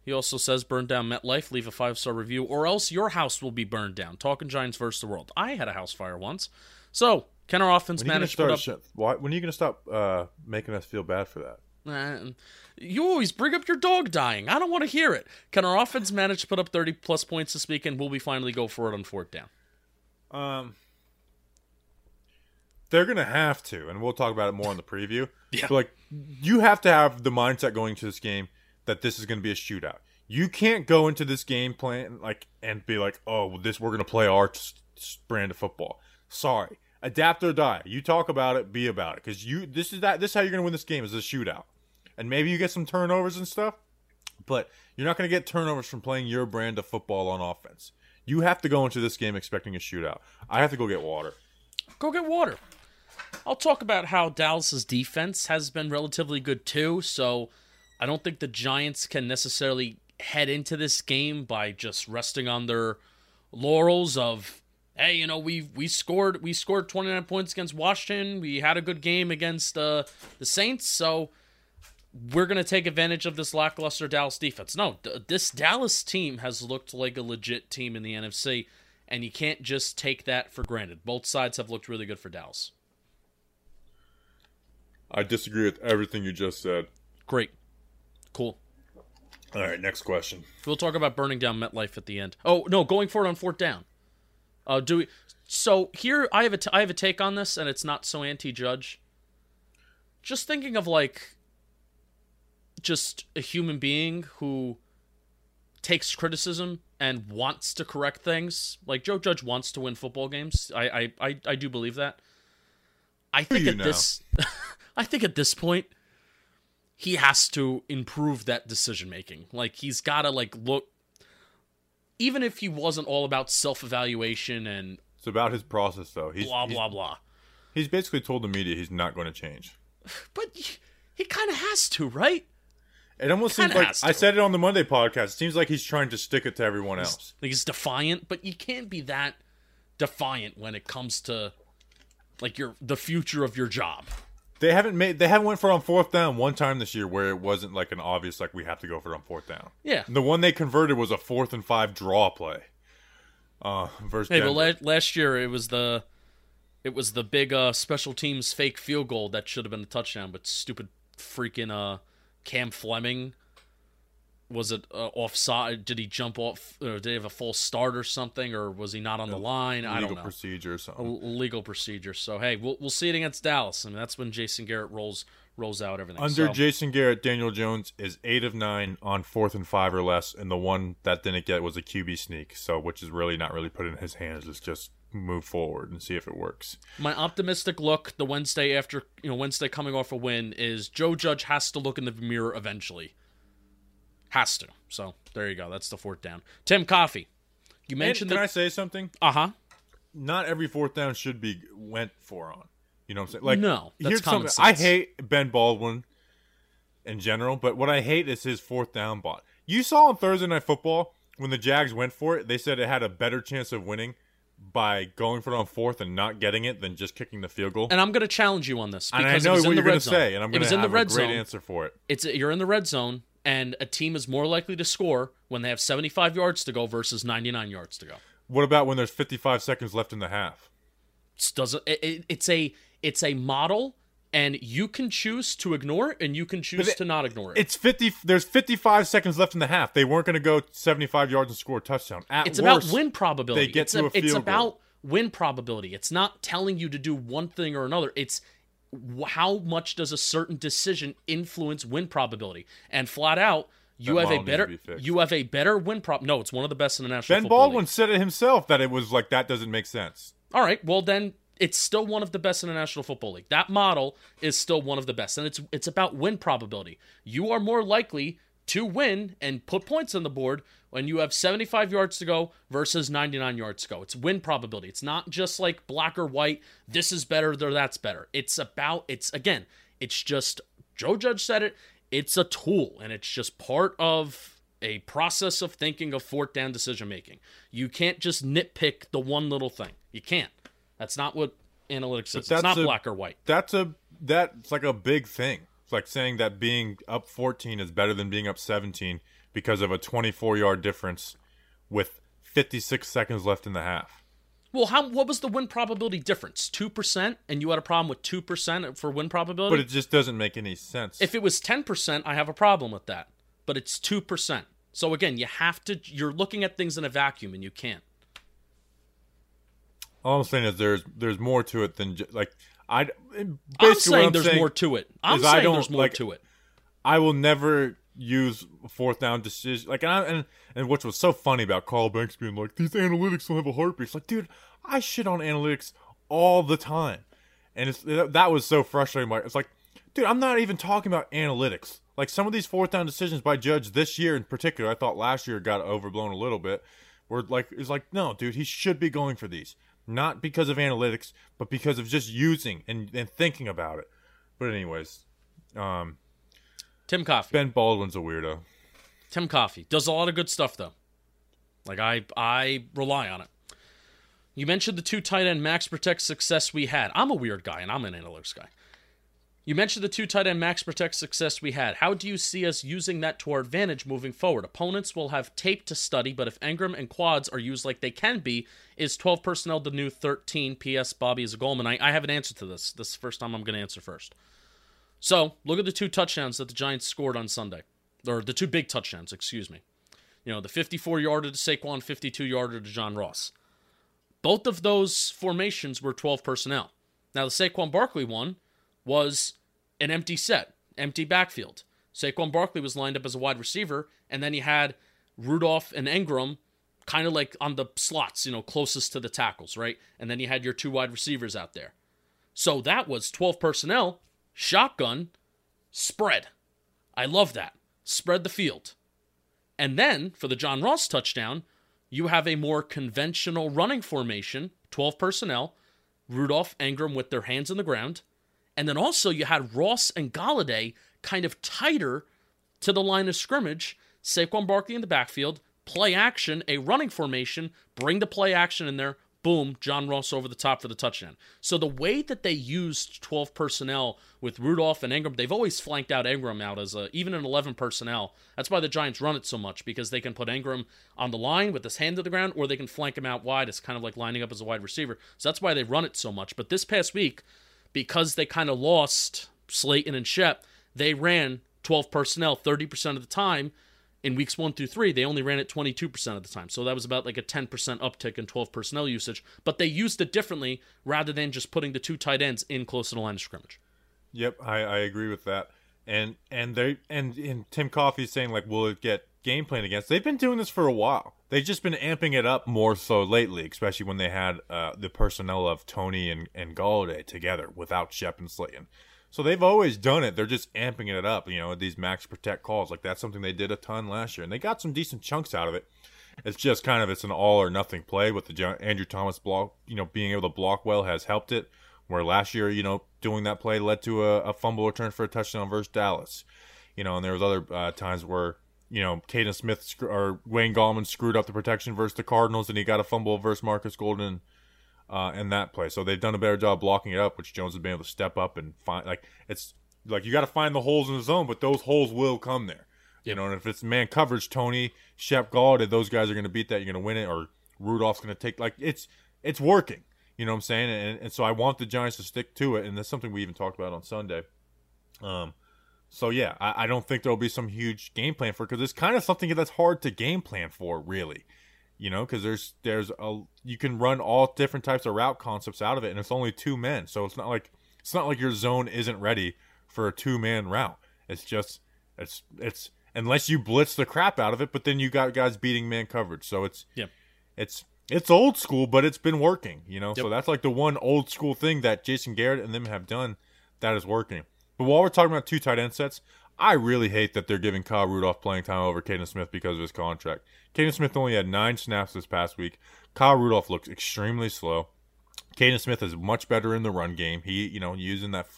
He also says, burn down MetLife, leave a five star review, or else your house will be burned down. Talking Giants versus the world. I had a house fire once. So, can our offense When are you gonna manage to put up. sh- why, when are you gonna stop uh, making us feel bad for that? Uh, you always bring up your dog dying. I don't want to hear it. Can our offense manage to put up 30 plus points this weekend? Will we finally go for it on fourth down? Um, they're gonna have to, and we'll talk about it more in the preview. *laughs* Yeah. But like, you have to have the mindset going to this game that this is gonna be a shootout. You can't go into this game plan like and be like, "Oh, well, this we're gonna play our brand of football." Sorry, adapt or die. You talk about it, be about it, because you this is that this is how you're gonna win this game is a shootout, and maybe you get some turnovers and stuff, but you're not gonna get turnovers from playing your brand of football on offense. You have to go into this game expecting a shootout. I have to go get water. Go get water. I'll talk about how Dallas's defense has been relatively good too, so I don't think the Giants can necessarily head into this game by just resting on their laurels of hey, you know, we we scored we scored 29 points against Washington. We had a good game against uh, the Saints, so we're going to take advantage of this lackluster Dallas defense. No, d- this Dallas team has looked like a legit team in the NFC, and you can't just take that for granted. Both sides have looked really good for Dallas. I disagree with everything you just said. Great. Cool. All right, next question. We'll talk about burning down MetLife at the end. Oh, no, going for it on fourth down. Uh, do we? So here, I have a t- I have a take on this, and it's not so anti-judge. Just thinking of like, just a human being who takes criticism and wants to correct things. Like Joe Judge wants to win football games. I I I, I do believe that. I think at now? this, *laughs* I think at this point, he has to improve that decision making. Like he's got to like look even if he wasn't all about self-evaluation and It's about his process, though. He's, blah he's, blah blah. he's basically told the media he's not going to change. But he, he kind of has to, right? It almost seems like I said it on the Monday podcast. It seems like he's trying to stick it to everyone else. Like he's defiant, but you can't be that defiant when it comes to like your the future of your job. They haven't made they haven't went for it on fourth down one time this year where it wasn't like an obvious like we have to go for it on fourth down. Yeah. The one they converted was a fourth and five draw play. Uh, versus Hey, but la- last year it was the it was the big uh, special teams fake field goal that should have been a touchdown, but stupid freaking uh, Cam Fleming was it uh, offside? Did he jump off? Or did he have a false start or something, or was he not on the line? I don't know. procedure or something. l- legal procedure. So hey, we'll we'll see it against Dallas. I mean, that's when Jason Garrett rolls rolls out everything. Under So- Jason Garrett, Daniel Jones is eight of nine on fourth and five or less, and the one that didn't get was a QB sneak. So, which is really not really put in his hands. It's just move forward and see if it works. My optimistic look the Wednesday after, you know, Wednesday coming off a win is Joe Judge has to look in the mirror eventually. Has to. So there you go. That's the fourth down. Tim Coffey. You And mentioned can the I say something? uh huh. Not every fourth down should be went for on. You know what I'm saying? Like, No, that's common something. I hate Ben Baldwin in general, but what I hate is his fourth down bot. You saw on Thursday Night Football when the Jags went for it, they said it had a better chance of winning by going for it on fourth and not getting it than just kicking the field goal. And I'm going to challenge you on this And because I know it was what in you're the going red to zone. say, and I'm going to have red a great zone. answer for it. It's you're in the red zone, and a team is more likely to score when they have 75 yards to go versus 99 yards to go. What about when there's 55 seconds left in the half? It's doesn't it, it- it's a it's a model and you can choose to ignore it and you can choose it- to not ignore it. It's 50. There's 55 seconds left in the half. They weren't going to go 75 yards and score a touchdown. At it's about win probability. they get it's to a it's field about goal. win probability. It's not telling you to do one thing or another. It's how much does a certain decision influence win probability? And flat out, you That have a better be you have a better win prop. No, it's one of the best in the national. Ben Football Baldwin League. said it himself that it was like that doesn't make sense. All right, well then it's still one of the best in the National Football League. That model is still one of the best, and it's it's about win probability. You are more likely to win and put points on the board when you have 75 yards to go versus 99 yards to go. It's win probability. It's not just like black or white. This is better or that's better. It's about it's again. It's just Joe Judge said it. It's a tool, and it's just part of a process of thinking of fourth down decision making. You can't just nitpick the one little thing. You can't. That's not what analytics is. It's not a- black or white. That's a that's like a big thing. It's like saying that being up 14 is better than being up 17 because of a 24 yard difference with 56 seconds left in the half. Well, how what was the win probability difference? Two percent, and you had a problem with two percent for win probability. But it just doesn't make any sense. if it was ten percent, I have a problem with that. But it's two percent. So again, you have to. You're looking at things in a vacuum, and you can't. All I'm saying is there's there's more to it than just, like I. I'm saying I'm there's saying more to it. I'm saying there's more like, to it. I will never use fourth down decision. Like, and, I, and and which was so funny about Carl Banks being like, these analytics don't have a heartbeat. It's like, dude, I shit on analytics all the time, and it's that was so frustrating. Like, it's like, dude, I'm not even talking about analytics. Like some of these fourth down decisions by Judge this year in particular, I thought last year got overblown a little bit. Where like it's like, no, dude, he should be going for these, not because of analytics, but because of just using and, and thinking about it. But anyways, um, Tim Coffey. Ben Baldwin's a weirdo. Tim Coffey does a lot of good stuff though. Like I I rely on it. You mentioned the two tight end max protect success we had. I'm a weird guy and I'm an analytics guy. You mentioned the two tight end max protect success we had. How do you see us using that to our advantage moving forward? Opponents will have tape to study, but if Engram and quads are used like they can be, is 12 personnel the new 13? P.S. Bobby is a goalman. I, I have an answer to this. This is the first time I'm going to answer first. So look at the two touchdowns that the Giants scored on Sunday, or the two big touchdowns, excuse me. You know, the 54 yarder to Saquon, 52 yarder to John Ross. Both of those formations were 12 personnel. Now, the Saquon Barkley one was an empty set, empty backfield. Saquon Barkley was lined up as a wide receiver, and then he had Rudolph and Engram kind of like on the slots, you know, closest to the tackles, right? And then you had your two wide receivers out there. So that was 12 personnel, shotgun, spread. I love that. Spread the field. And then for the John Ross touchdown, you have a more conventional running formation, 12 personnel, Rudolph, Engram with their hands in the ground. And then also you had Ross and Golladay kind of tighter to the line of scrimmage, Saquon Barkley in the backfield, play action, a running formation, bring the play action in there, boom, John Ross over the top for the touchdown. So the way that they used 12 personnel with Rudolph and Engram, they've always flanked out Engram out as a even an 11 personnel. That's why the Giants run it so much because they can put Engram on the line with his hand to the ground or they can flank him out wide. It's kind of like lining up as a wide receiver. So that's why they run it so much. But this past week, because they kind of lost Slayton and Shep, they ran 12 personnel 30% of the time in weeks one through three, they only ran it 22% of the time. So that was about like a 10% uptick in 12 personnel usage, but they used it differently rather than just putting the two tight ends in close to the line of scrimmage. Yep, I, I agree with that. And and they and, and Tim Coffey's saying like, will it get game plan against? They've been doing this for a while. They've just been amping it up more so lately, especially when they had uh, the personnel of Toney and and Golladay together without Shep and Slayton. So they've always done it. They're just amping it up, you know, these max protect calls. Like that's something they did a ton last year, and they got some decent chunks out of it. It's just kind of it's an all or nothing play with the Andrew Thomas block, you know, being able to block well has helped it. Where last year, you know, doing that play led to a, a fumble return for a touchdown versus Dallas, you know, and there was other uh, times where you know Kaden Smith sc- or Wayne Gallman screwed up the protection versus the Cardinals, and he got a fumble versus Marcus Golden uh, in that play. So they've done a better job blocking it up, which Jones has been able to step up and find. Like it's like you got to find the holes in the zone, but those holes will come there. You know, and if it's man coverage, Toney, Shep, Golladay, those guys are going to beat that. You're going to win it, or Rudolph's going to take like it's it's working. You know what I'm saying? And, and so I want the Giants to stick to it, and that's something we even talked about on Sunday. Um, so yeah, I, I don't think there'll be some huge game plan for because it's kind of something that's hard to game plan for, really you know because there's there's a you can run all different types of route concepts out of it and it's only two men. So it's not like it's not like your zone isn't ready for a two man route. It's just it's it's unless you blitz the crap out of it but then you got guys beating man coverage. So it's yeah, it's it's old school but it's been working you know? So that's like the one old school thing that jason garrett and them have done that is working. But while we're talking about two tight end sets I really hate that they're giving Kyle Rudolph playing time over Kaden Smith because of his contract. Kaden Smith only had nine snaps this past week. Kyle Rudolph looks extremely slow. Kaden Smith is much better in the run game. He, you know, using that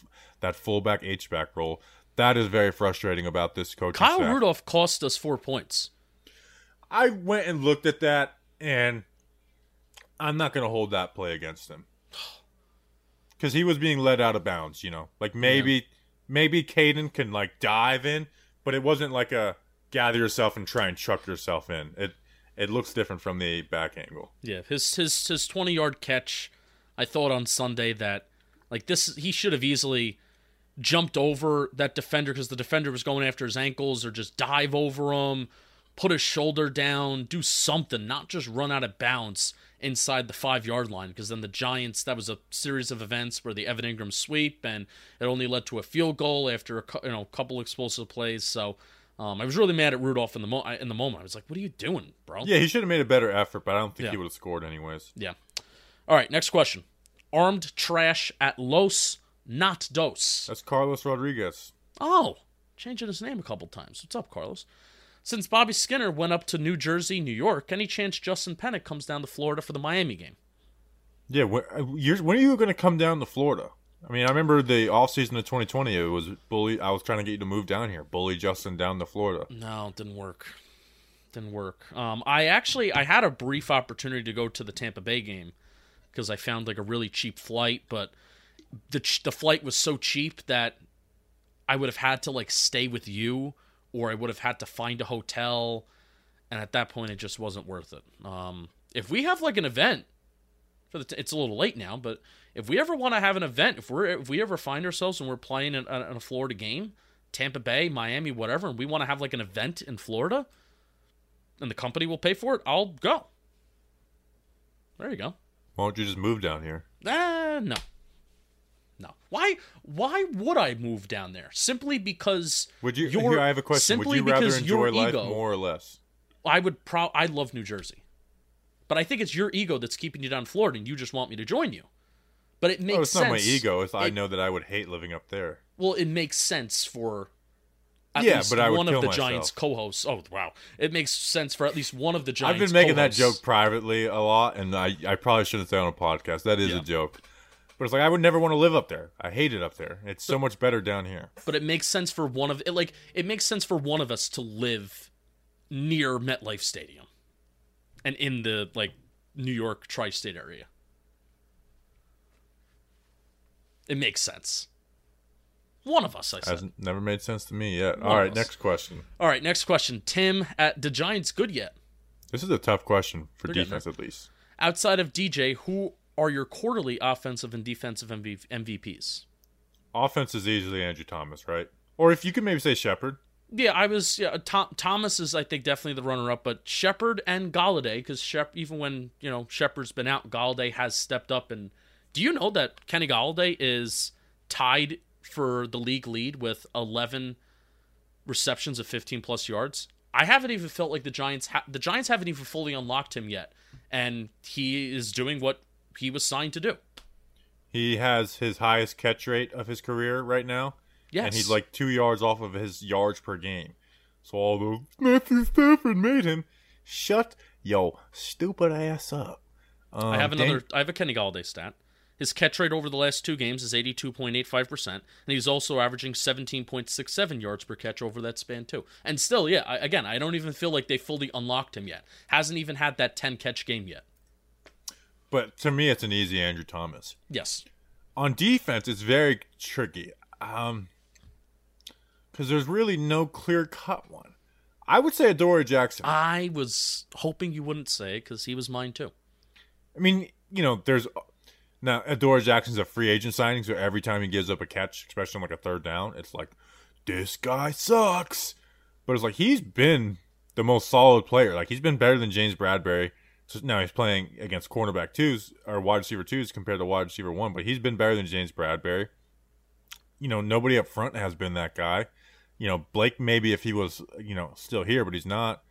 that fullback H back role. That is very frustrating about this coaching Kyle staff. Rudolph cost us four points. I went and looked at that, and I'm not going to hold that play against him *sighs* because he was being led out of bounds. You know, like maybe maybe Kaden can like dive in, but it wasn't like a gather yourself and try and chuck yourself in. It it looks different from the back angle. Yeah, his his his twenty yard catch. I thought on Sunday that like this he should have easily jumped over that defender because the defender was going after his ankles or just dive over him, put his shoulder down, do something, not just run out of bounds inside the five yard line because then the Giants that was a series of events where the Evan Engram sweep and it only led to a field goal after a you know couple explosive plays. So um, I was really mad at Rudolph in the mo- in the moment. I was like, "What are you doing, bro?" Yeah, he should have made a better effort, but I don't think Yeah. he would have scored anyways. Yeah. All right, next question. Armed trash at Los Not Dos. That's Carlos Rodriguez. Oh, changing his name a couple times. What's up, Carlos? Since Bobby Skinner went up to New Jersey, New York, any chance Justin Penik comes down to Florida for the Miami game? Yeah, when, you're, when are you going to come down to Florida? I mean, I remember the off season of 2020. It was bully. I was trying to get you to move down here, bully Justin down to Florida. No, it didn't work. Didn't work. Um, I actually I had a brief opportunity to go to the Tampa Bay game because I found like a really cheap flight, but the ch- the flight was so cheap that I would have had to like stay with you, or I would have had to find a hotel, and at that point it just wasn't worth it. Um, if we have like an event for the, t- it's a little late now, but if we ever want to have an event, if we're if we ever find ourselves and we're playing in, a- in a Florida game, Tampa Bay, Miami, whatever, and we want to have like an event in Florida, and the company will pay for it, I'll go. There you go. Why don't you just move down here? Ah, no. No. Why why would I move down there? Simply because Would you? your- I have a question. Would Simply you rather enjoy your life ego, more or less? I would pro I love New Jersey. But I think it's your ego that's keeping you down in Florida and you just want me to join you. But it makes Oh, it's sense. not my ego. It's I know that I would hate living up there. well, it makes sense for at Yeah, least but I would one of the myself. Giants co-hosts. Oh wow, it makes sense for at least one of the Giants. I've been making that co-hosts. joke privately a lot, and I, I probably shouldn't say on a podcast. That is Yeah. a joke. But it's like I would never want to live up there. I hate it up there. It's so much better down here. but it makes sense for one of it. Like it makes sense for one of us to live near MetLife Stadium, and in the like New York tri-state area. It makes sense. One of us, I said. Hasn't never made sense to me yet. One All right, next question. All right, next question. Tim at the Giants good yet? This is a tough question for They're defense, at least. Outside of DJ, who are your quarterly offensive and defensive MV- MVPs? Offense is easily Andrew Thomas, right? Or if you could maybe say Shepard. Yeah, I was. Yeah, Tom, Thomas is, I think, definitely the runner-up, but Shepard and Golladay, because Shep, even when you know Shepard's been out, Golladay has stepped up. And do you know that Kenny Golladay is tied for the league lead with 11 receptions of 15 plus yards? I haven't even felt like the Giants. Ha- the Giants haven't even fully unlocked him yet, and he is doing what he was signed to do. He has his highest catch rate of his career right now. Yes, And he's like two yards off of his yards per game. So although Matthew Stafford made him, shut yo stupid ass up. Um, I have Dan- another. I have a Kenny Golladay stat. His catch rate over the last two games is 82.85%, and he's also averaging 17.67 yards per catch over that span, too. And still, yeah, I, again, I don't even feel like they fully unlocked him yet. Hasn't even had that 10 catch game yet. But to me, it's an easy Andrew Thomas. Yes. On defense, it's very tricky. Um, because there's really no clear cut one. I would say Adoree Jackson. I was hoping you wouldn't say because he was mine, too. I mean, you know, there's now Adoree Jackson's a free agent signing, so every time he gives up a catch, especially on like a third down, it's like this guy sucks. But it's like he's been the most solid player. Like he's been better than James Bradberry. So now he's playing against cornerback twos or wide receiver twos compared to wide receiver one, but he's been better than James Bradberry. You know, nobody up front has been that guy. You know, Blake maybe if he was, you know, still here, but he's not.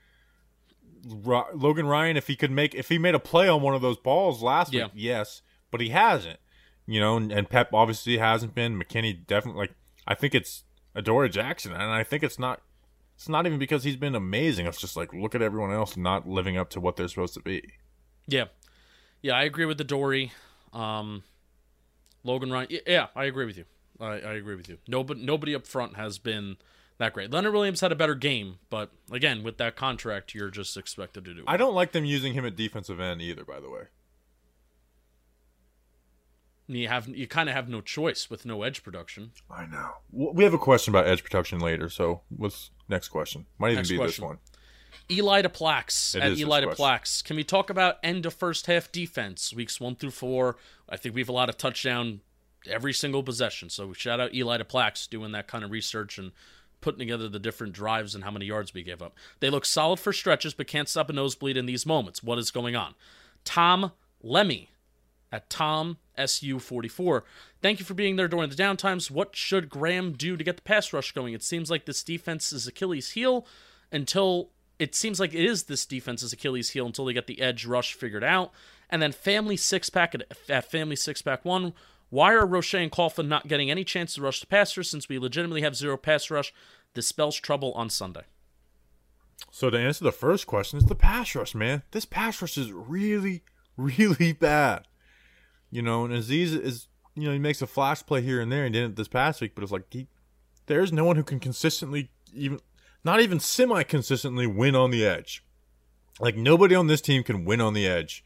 Ro- Logan Ryan, if he could make, if he made a play on one of those balls last Yeah. week, yes, but he hasn't. You know, and, and Pep obviously hasn't been. McKinney definitely. Like, I think it's Adoree Jackson, and I think it's not. It's not even because he's been amazing. It's just like look at everyone else not living up to what they're supposed to be. Yeah. Yeah, I agree with Adoree. Um, Logan Ryan. Yeah, I agree with you. I, I agree with you. Nobody, nobody up front has been that great. Leonard Williams had a better game, but again, with that contract, you're just expected to do it. I don't like them using him at defensive end either. By the way, you have you kind of have no choice with no edge production. I know we have a question about edge production later. So what's next question? Might even Next be question. this one. Eli to Plax at Eli to question. Plax. Can we talk about end of first half defense, weeks one through four? I think we have a lot of touchdown every single possession. So shout out Eli to Plax doing that kind of research and putting together the different drives and how many yards we gave up. They look solid for stretches, but can't stop a nosebleed in these moments. What is going on? Tom Lemmy at Tom SU44. Thank you for being there during the downtimes. What should Graham do to get the pass rush going? It seems like this defense is Achilles' heel until it seems like it is this defense's Achilles' heel until they get the edge rush figured out. And then family six pack at, at family six pack one. Why are Roche and Coughlin not getting any chance to rush the passer since we legitimately have zero pass rush? This spells trouble on Sunday. So to answer the first question, it's the pass rush, man. This pass rush is really, *laughs* really bad. You know, and Azeez is, you know, he makes a flash play here and there, and didn't this past week, but it's like he, there's no one who can consistently, even, not even semi-consistently, win on the edge. Like nobody on this team can win on the edge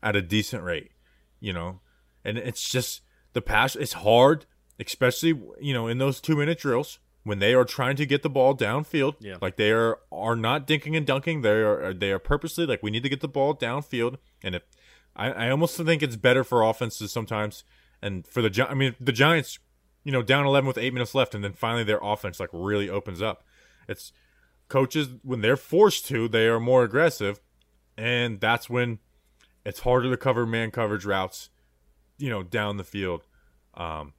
at a decent rate. You know, and it's just the pass. It's hard, especially you know in those two-minute drills when they are trying to get the ball downfield. Yeah. Like they are are not dinking and dunking. They are they are purposely like we need to get the ball downfield. And if I, I almost think it's better for offenses sometimes, and for the I mean the Giants, you know, down eleven with eight minutes left, and then finally their offense like really opens up. It's coaches when they're forced to, they are more aggressive, and that's when it's harder to cover man coverage routes, you know, down the field. Um,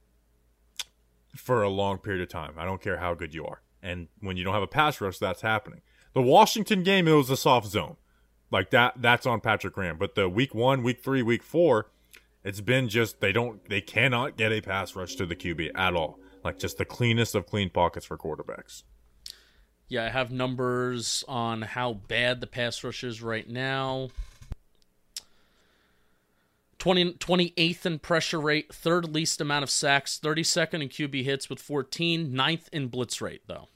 for a long period of time. I don't care how good you are. And when you don't have a pass rush, that's happening. The Washington game, it was a soft zone. Like that that's on Patrick Graham. But the week one, week three, week four, it's been just they don't they cannot get a pass rush to the QB at all. Like just the cleanest of clean pockets for quarterbacks. Yeah, I have numbers on how bad the pass rush is right now. 20, 28th in pressure rate, third least amount of sacks, 32nd in QB hits with 14, ninth in blitz rate, though.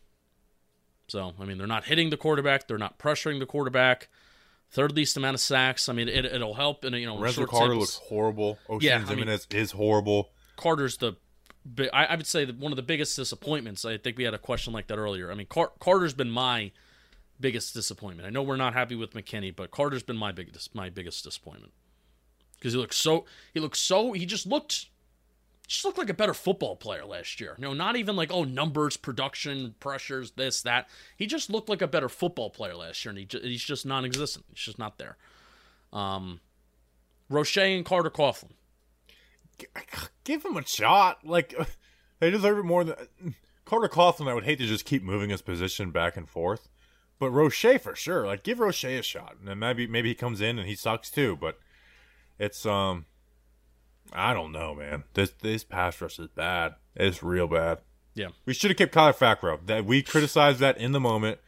So, I mean, they're not hitting the quarterback, they're not pressuring the quarterback. Third least amount of sacks. I mean, it, it'll help in a, you know short Carter looks horrible. Oshane Yeah, I mean- is horrible. Carter's the, I, I would say that one of the biggest disappointments. I think we had a question like that earlier. I mean, Car- Carter's been my biggest disappointment. I know we're not happy with McKinney, but Carter's been my biggest my biggest disappointment because he looks so he looks so he just looked just looked like a better football player last year. You know, not even like oh numbers, production, pressures, this that. He just looked like a better football player last year, and he he's just non-existent. He's just not there. Um, Roche and Carter Coughlin. Give him a shot. Like *laughs* they deserve it more than *laughs* Carter Coughlin. I would hate to just keep moving his position back and forth, but Roche for sure. Like give Roche a shot, and then maybe maybe he comes in and he sucks too. But it's um, I don't know, man. This this pass rush is bad. It's real bad. Yeah. We should have kept Kyler Fackrell. That we criticized that in the moment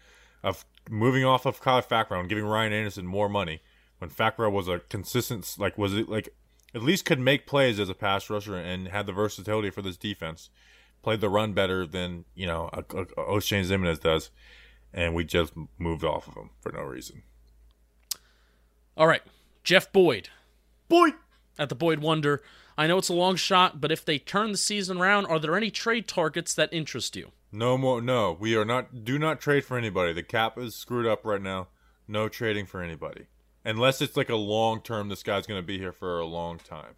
of moving off of Kyler Fackrell and giving Ryan Anderson more money when Fackrell was a consistent, like was it like at least could make plays as a pass rusher and had the versatility for this defense. Played the run better than you know a, a, a Oshane Ximines does, and we just moved off of him for no reason. All right, Jeff Boyd Boy, at the Boyd Wonder. I know it's a long shot, but if they turn the season around, are there any trade targets that interest you? no more. No, we are not. Do not trade for anybody. The cap is screwed up right now. No trading for anybody, unless it's like a long term. This guy's going to be here for a long time.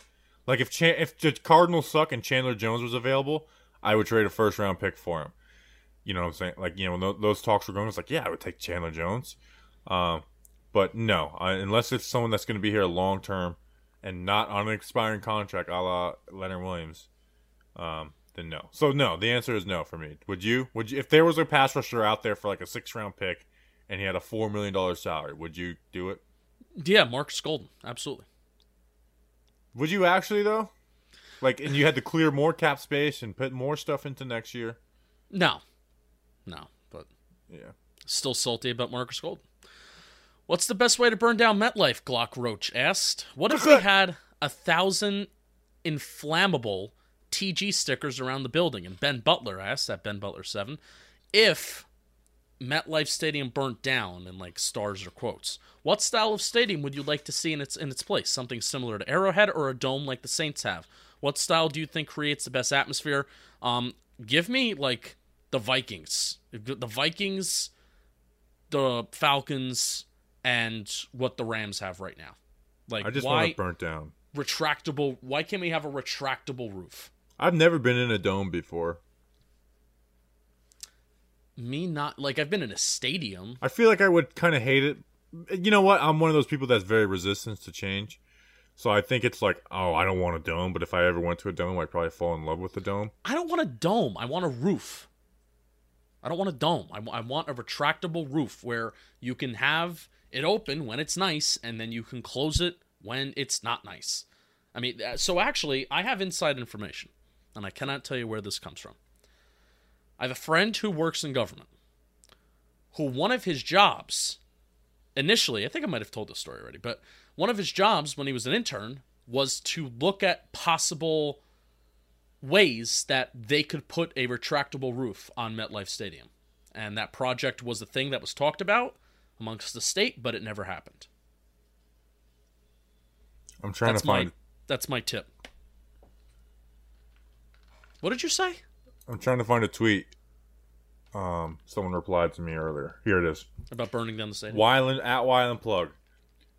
Like if Chan- if the Cardinals suck and Chandler Jones was available, I would trade a first round pick for him. You know what I'm saying? Like you know when those talks were going, it's like yeah, I would take Chandler Jones. Um, but no, I, unless it's someone that's going to be here long term and not on an expiring contract, a la Leonard Williams. Um, then no. So no, the answer is no for me. Would you? Would you? If there was a pass rusher out there for like a six round pick, and he had a four million dollar salary, would you do it? Yeah, Marcus Golden, absolutely. Would you actually though? Like, and you had to clear more cap space and put more stuff into next year. No, no, but Yeah. still salty about Marcus Golden. What's the best way to burn down MetLife? Glock Roach asked. What if we *laughs* had a thousand inflammable TG stickers around the building? And Ben Butler asked at Ben Butler seven, if MetLife Stadium burnt down in like stars or quotes, what style of stadium would you like to see in its in its place? Something similar to Arrowhead or a dome like the Saints have? What style do you think creates the best atmosphere? Um, give me like the Vikings, the Vikings, the Falcons, and what the Rams have right now. Like I just want it burnt down. retractable? Why can't we have a retractable roof? I've never been in a dome before. Me not like I've been in a stadium. I feel like I would kind of hate it. You know what? I'm one of those people that's very resistant to change. So I think it's like, oh, I don't want a dome, but if I ever went to a dome, I'd probably fall in love with the dome. I don't want a dome. I want a roof. I don't want a dome. I, I want a retractable roof where you can have it open when it's nice and then you can close it when it's not nice. I mean, uh, so actually, I have inside information and I cannot tell you where this comes from. I have a friend who works in government who one of his jobs initially, I think I might have told this story already, but one of his jobs when he was an intern was to look at possible ways that they could put a retractable roof on MetLife Stadium. And that project was a thing that was talked about amongst the state, but it never happened. I'm trying That's to find. my that's my tip. What did you say? I'm trying to find a tweet. Um, someone replied to me earlier. Here it is. About burning down the stadium? Wyland at Wyland plug.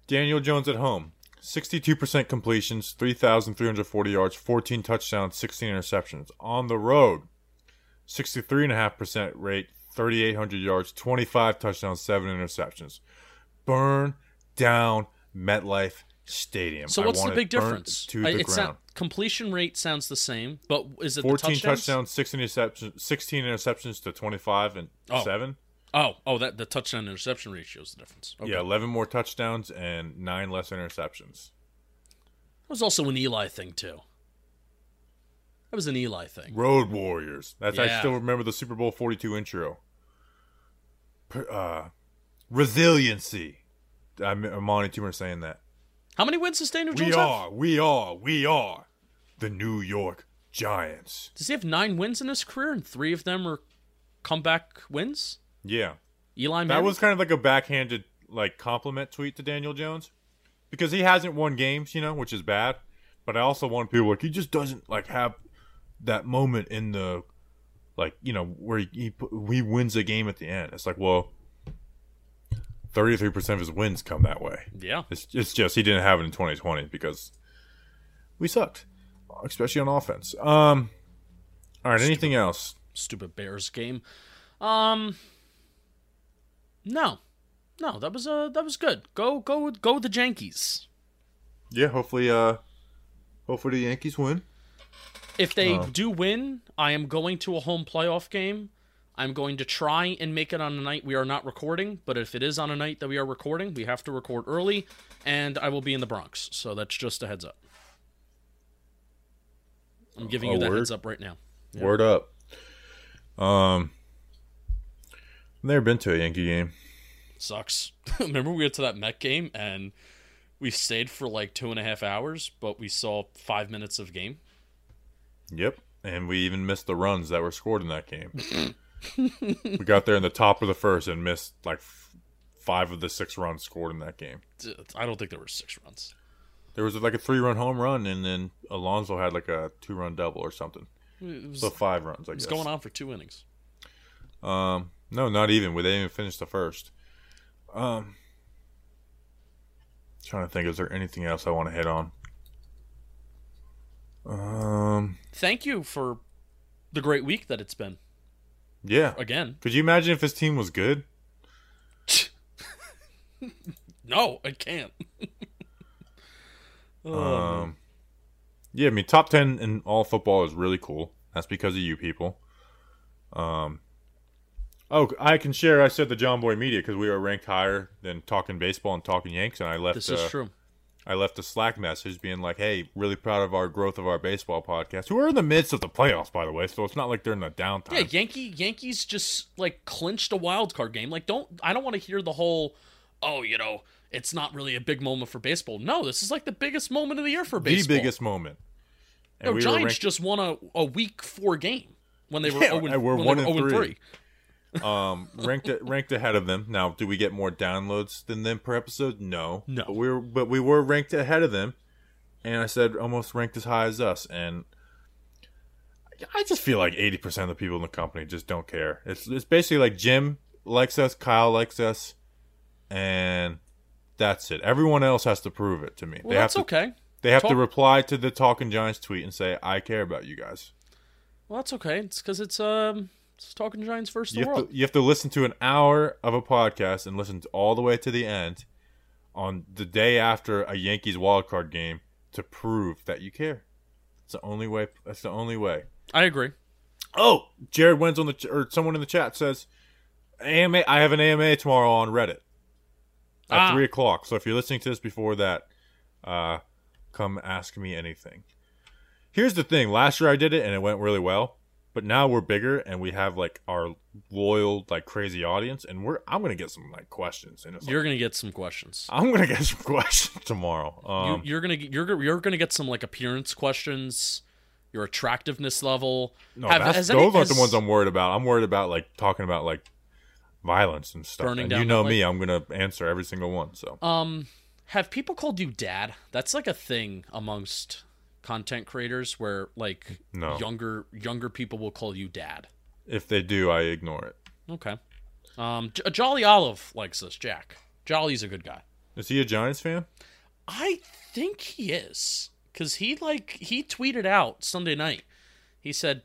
Daniel Jones at home. 62% completions, 3,340 yards, 14 touchdowns, 16 interceptions. On the road, 63.5% rate, 3,800 yards, 25 touchdowns, 7 interceptions. Burn down MetLife Stadium. So I what's the big difference? To the it's ground. not, completion rate sounds the same, but is it the 14 touchdowns? touchdowns, 16 interceptions, 16 interceptions to 25 and Oh. 7. Oh, oh, that the touchdown interception ratio is the difference. Okay. Yeah, 11 more touchdowns and 9 less interceptions. It was also an Eli thing too. That was an Eli thing. Road Warriors. That's I still remember the Super Bowl 42 intro. Uh, resiliency. I'm, I'm on Toomer saying that. How many wins does Daniel Jones have? We have? are, we are, we are the New York Giants. Does he have nine wins in his career, and three of them are comeback wins? Yeah. Eli Manning? That was kind of like a backhanded like compliment tweet to Daniel Jones because he hasn't won games, you know, which is bad. But I also want people like he just doesn't like have that moment in the like you know where he he, he wins a game at the end. It's like well, thirty three percent of his wins come that way. yeah. It's it's just he didn't have it in twenty twenty because we sucked, especially on offense. Um, all right, anything else? Stupid Bears game. Um, no, no, that was uh that was good. Go go go with the Yankees. Yeah, hopefully, uh, hopefully the Yankees win. If they Oh. do win, I am going to a home playoff game. I'm going to try and make it on a night we are not recording, but if it is on a night that we are recording, we have to record early, and I will be in the Bronx. So that's just a heads up. I'm giving Oh, you that word? heads up right now. Word up. Um, I've never been to a Yankee game. Sucks. *laughs* Remember we went to that Met game and we stayed for like two and a half hours, but we saw five minutes of game. Yep, and we even missed the runs that were scored in that game. we got there in the top of the first and missed like f- five of the six runs scored in that game. I don't think there were six runs. There was like a three-run home run, and then Alonso had like a two-run double or something. Was, So five runs, I guess. going on for two innings. Um, no, not even. We didn't even finish the first. Um, trying to think, is there anything else I want to hit on? Um, Thank you for the great week that it's been. yeah. Again. Could you imagine if his team was good? *laughs* No, I can't. *laughs* oh. Um, yeah, I mean, top ten in all football is really cool. That's because of you people. Um, oh, I can share. I said the John Boy Media because we were ranked higher than talking baseball and talking Yanks, and I left. this uh, is true. I left a Slack message being like, "Hey, really proud of our growth of our baseball podcast. Who are in the midst of the playoffs, by the way, so it's not like they're in the downtime." Yeah, Yankee Yankees just like clinched a wild card game. Like, don't I don't want to hear the whole, oh, you know, it's not really a big moment for baseball. No, this is like the biggest moment of the year for baseball. the biggest moment. And No, we Giants ranked- just won a, a week four game when they were Yeah, 0 and we're when one they were and 0 three. Um ranked ranked ahead of them. Now, do we get more downloads than them per episode? No, No. But we were, but we were ranked ahead of them, and I said almost ranked as high as us. And I just feel like eighty percent of the people in the company just don't care. It's it's basically like Jim likes us, Kyle likes us, and that's it. Everyone else has to prove it to me. Well, they have to okay. they have to reply to the Talking Giants tweet and say, "I care about you guys." Well, that's okay. It's because it's um, it's talking Giants versus You have, world. to, you have to listen to an hour of a podcast and listen to all the way to the end on the day after a Yankees wildcard game to prove that you care. It's the only way. That's the only way. I agree. Oh, Jared wins on the ch- or someone in the chat says, "AMA, I have an AMA tomorrow on Reddit at Ah. three o'clock. So if you're listening to this before that, uh, come ask me anything." Here's the thing: last year I did it and it went really well, but now we're bigger and we have like our loyal, like crazy audience, and we're I'm gonna get some like questions, and You're gonna get some questions. I'm gonna get some *laughs* questions tomorrow. Um, you, you're gonna get- you're gonna- you're gonna get some like appearance questions, your attractiveness level. no, Have- has those any- aren't the ones I'm worried about. I'm worried about like talking about like violence and stuff. Burning and down you know me, I'm gonna answer every single one. So Um, have people called you dad? That's like a thing amongst content creators where like No. younger younger people will call you dad. if they do, I ignore it. Okay. Um, J- Jolly Olive likes this. Jack. Jolly's a good guy. Is he a Giants fan? I think he is because he like he tweeted out Sunday night. He said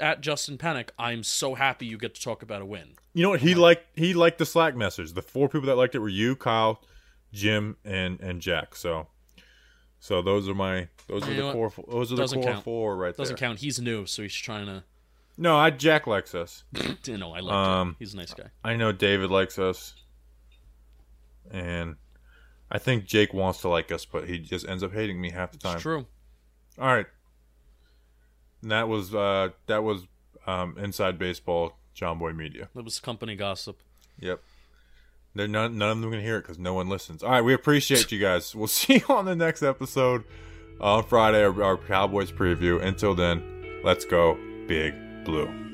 at Justin Penik, "I'm so happy you get to talk about a win." You know what? He liked he liked the Slack message. The four people that liked it were you, Kyle, Jim, and and Jack. So, so those are my those are the core. Those are the core count. four right Doesn't there. count. He's new, so he's trying to. No, I Jack likes us. *laughs* No, I like Um, him. He's a nice guy. I know David likes us, and I think Jake wants to like us, but he just ends up hating me half the time. It's true. All right. And that was uh that was um inside baseball John Boy Media. That was company gossip. Yep. They're none, none of them gonna hear it because no one listens. All right, we appreciate you guys. We'll *laughs* see you on the next episode on Friday, our, our Cowboys preview. Until then, let's go, Big Blue.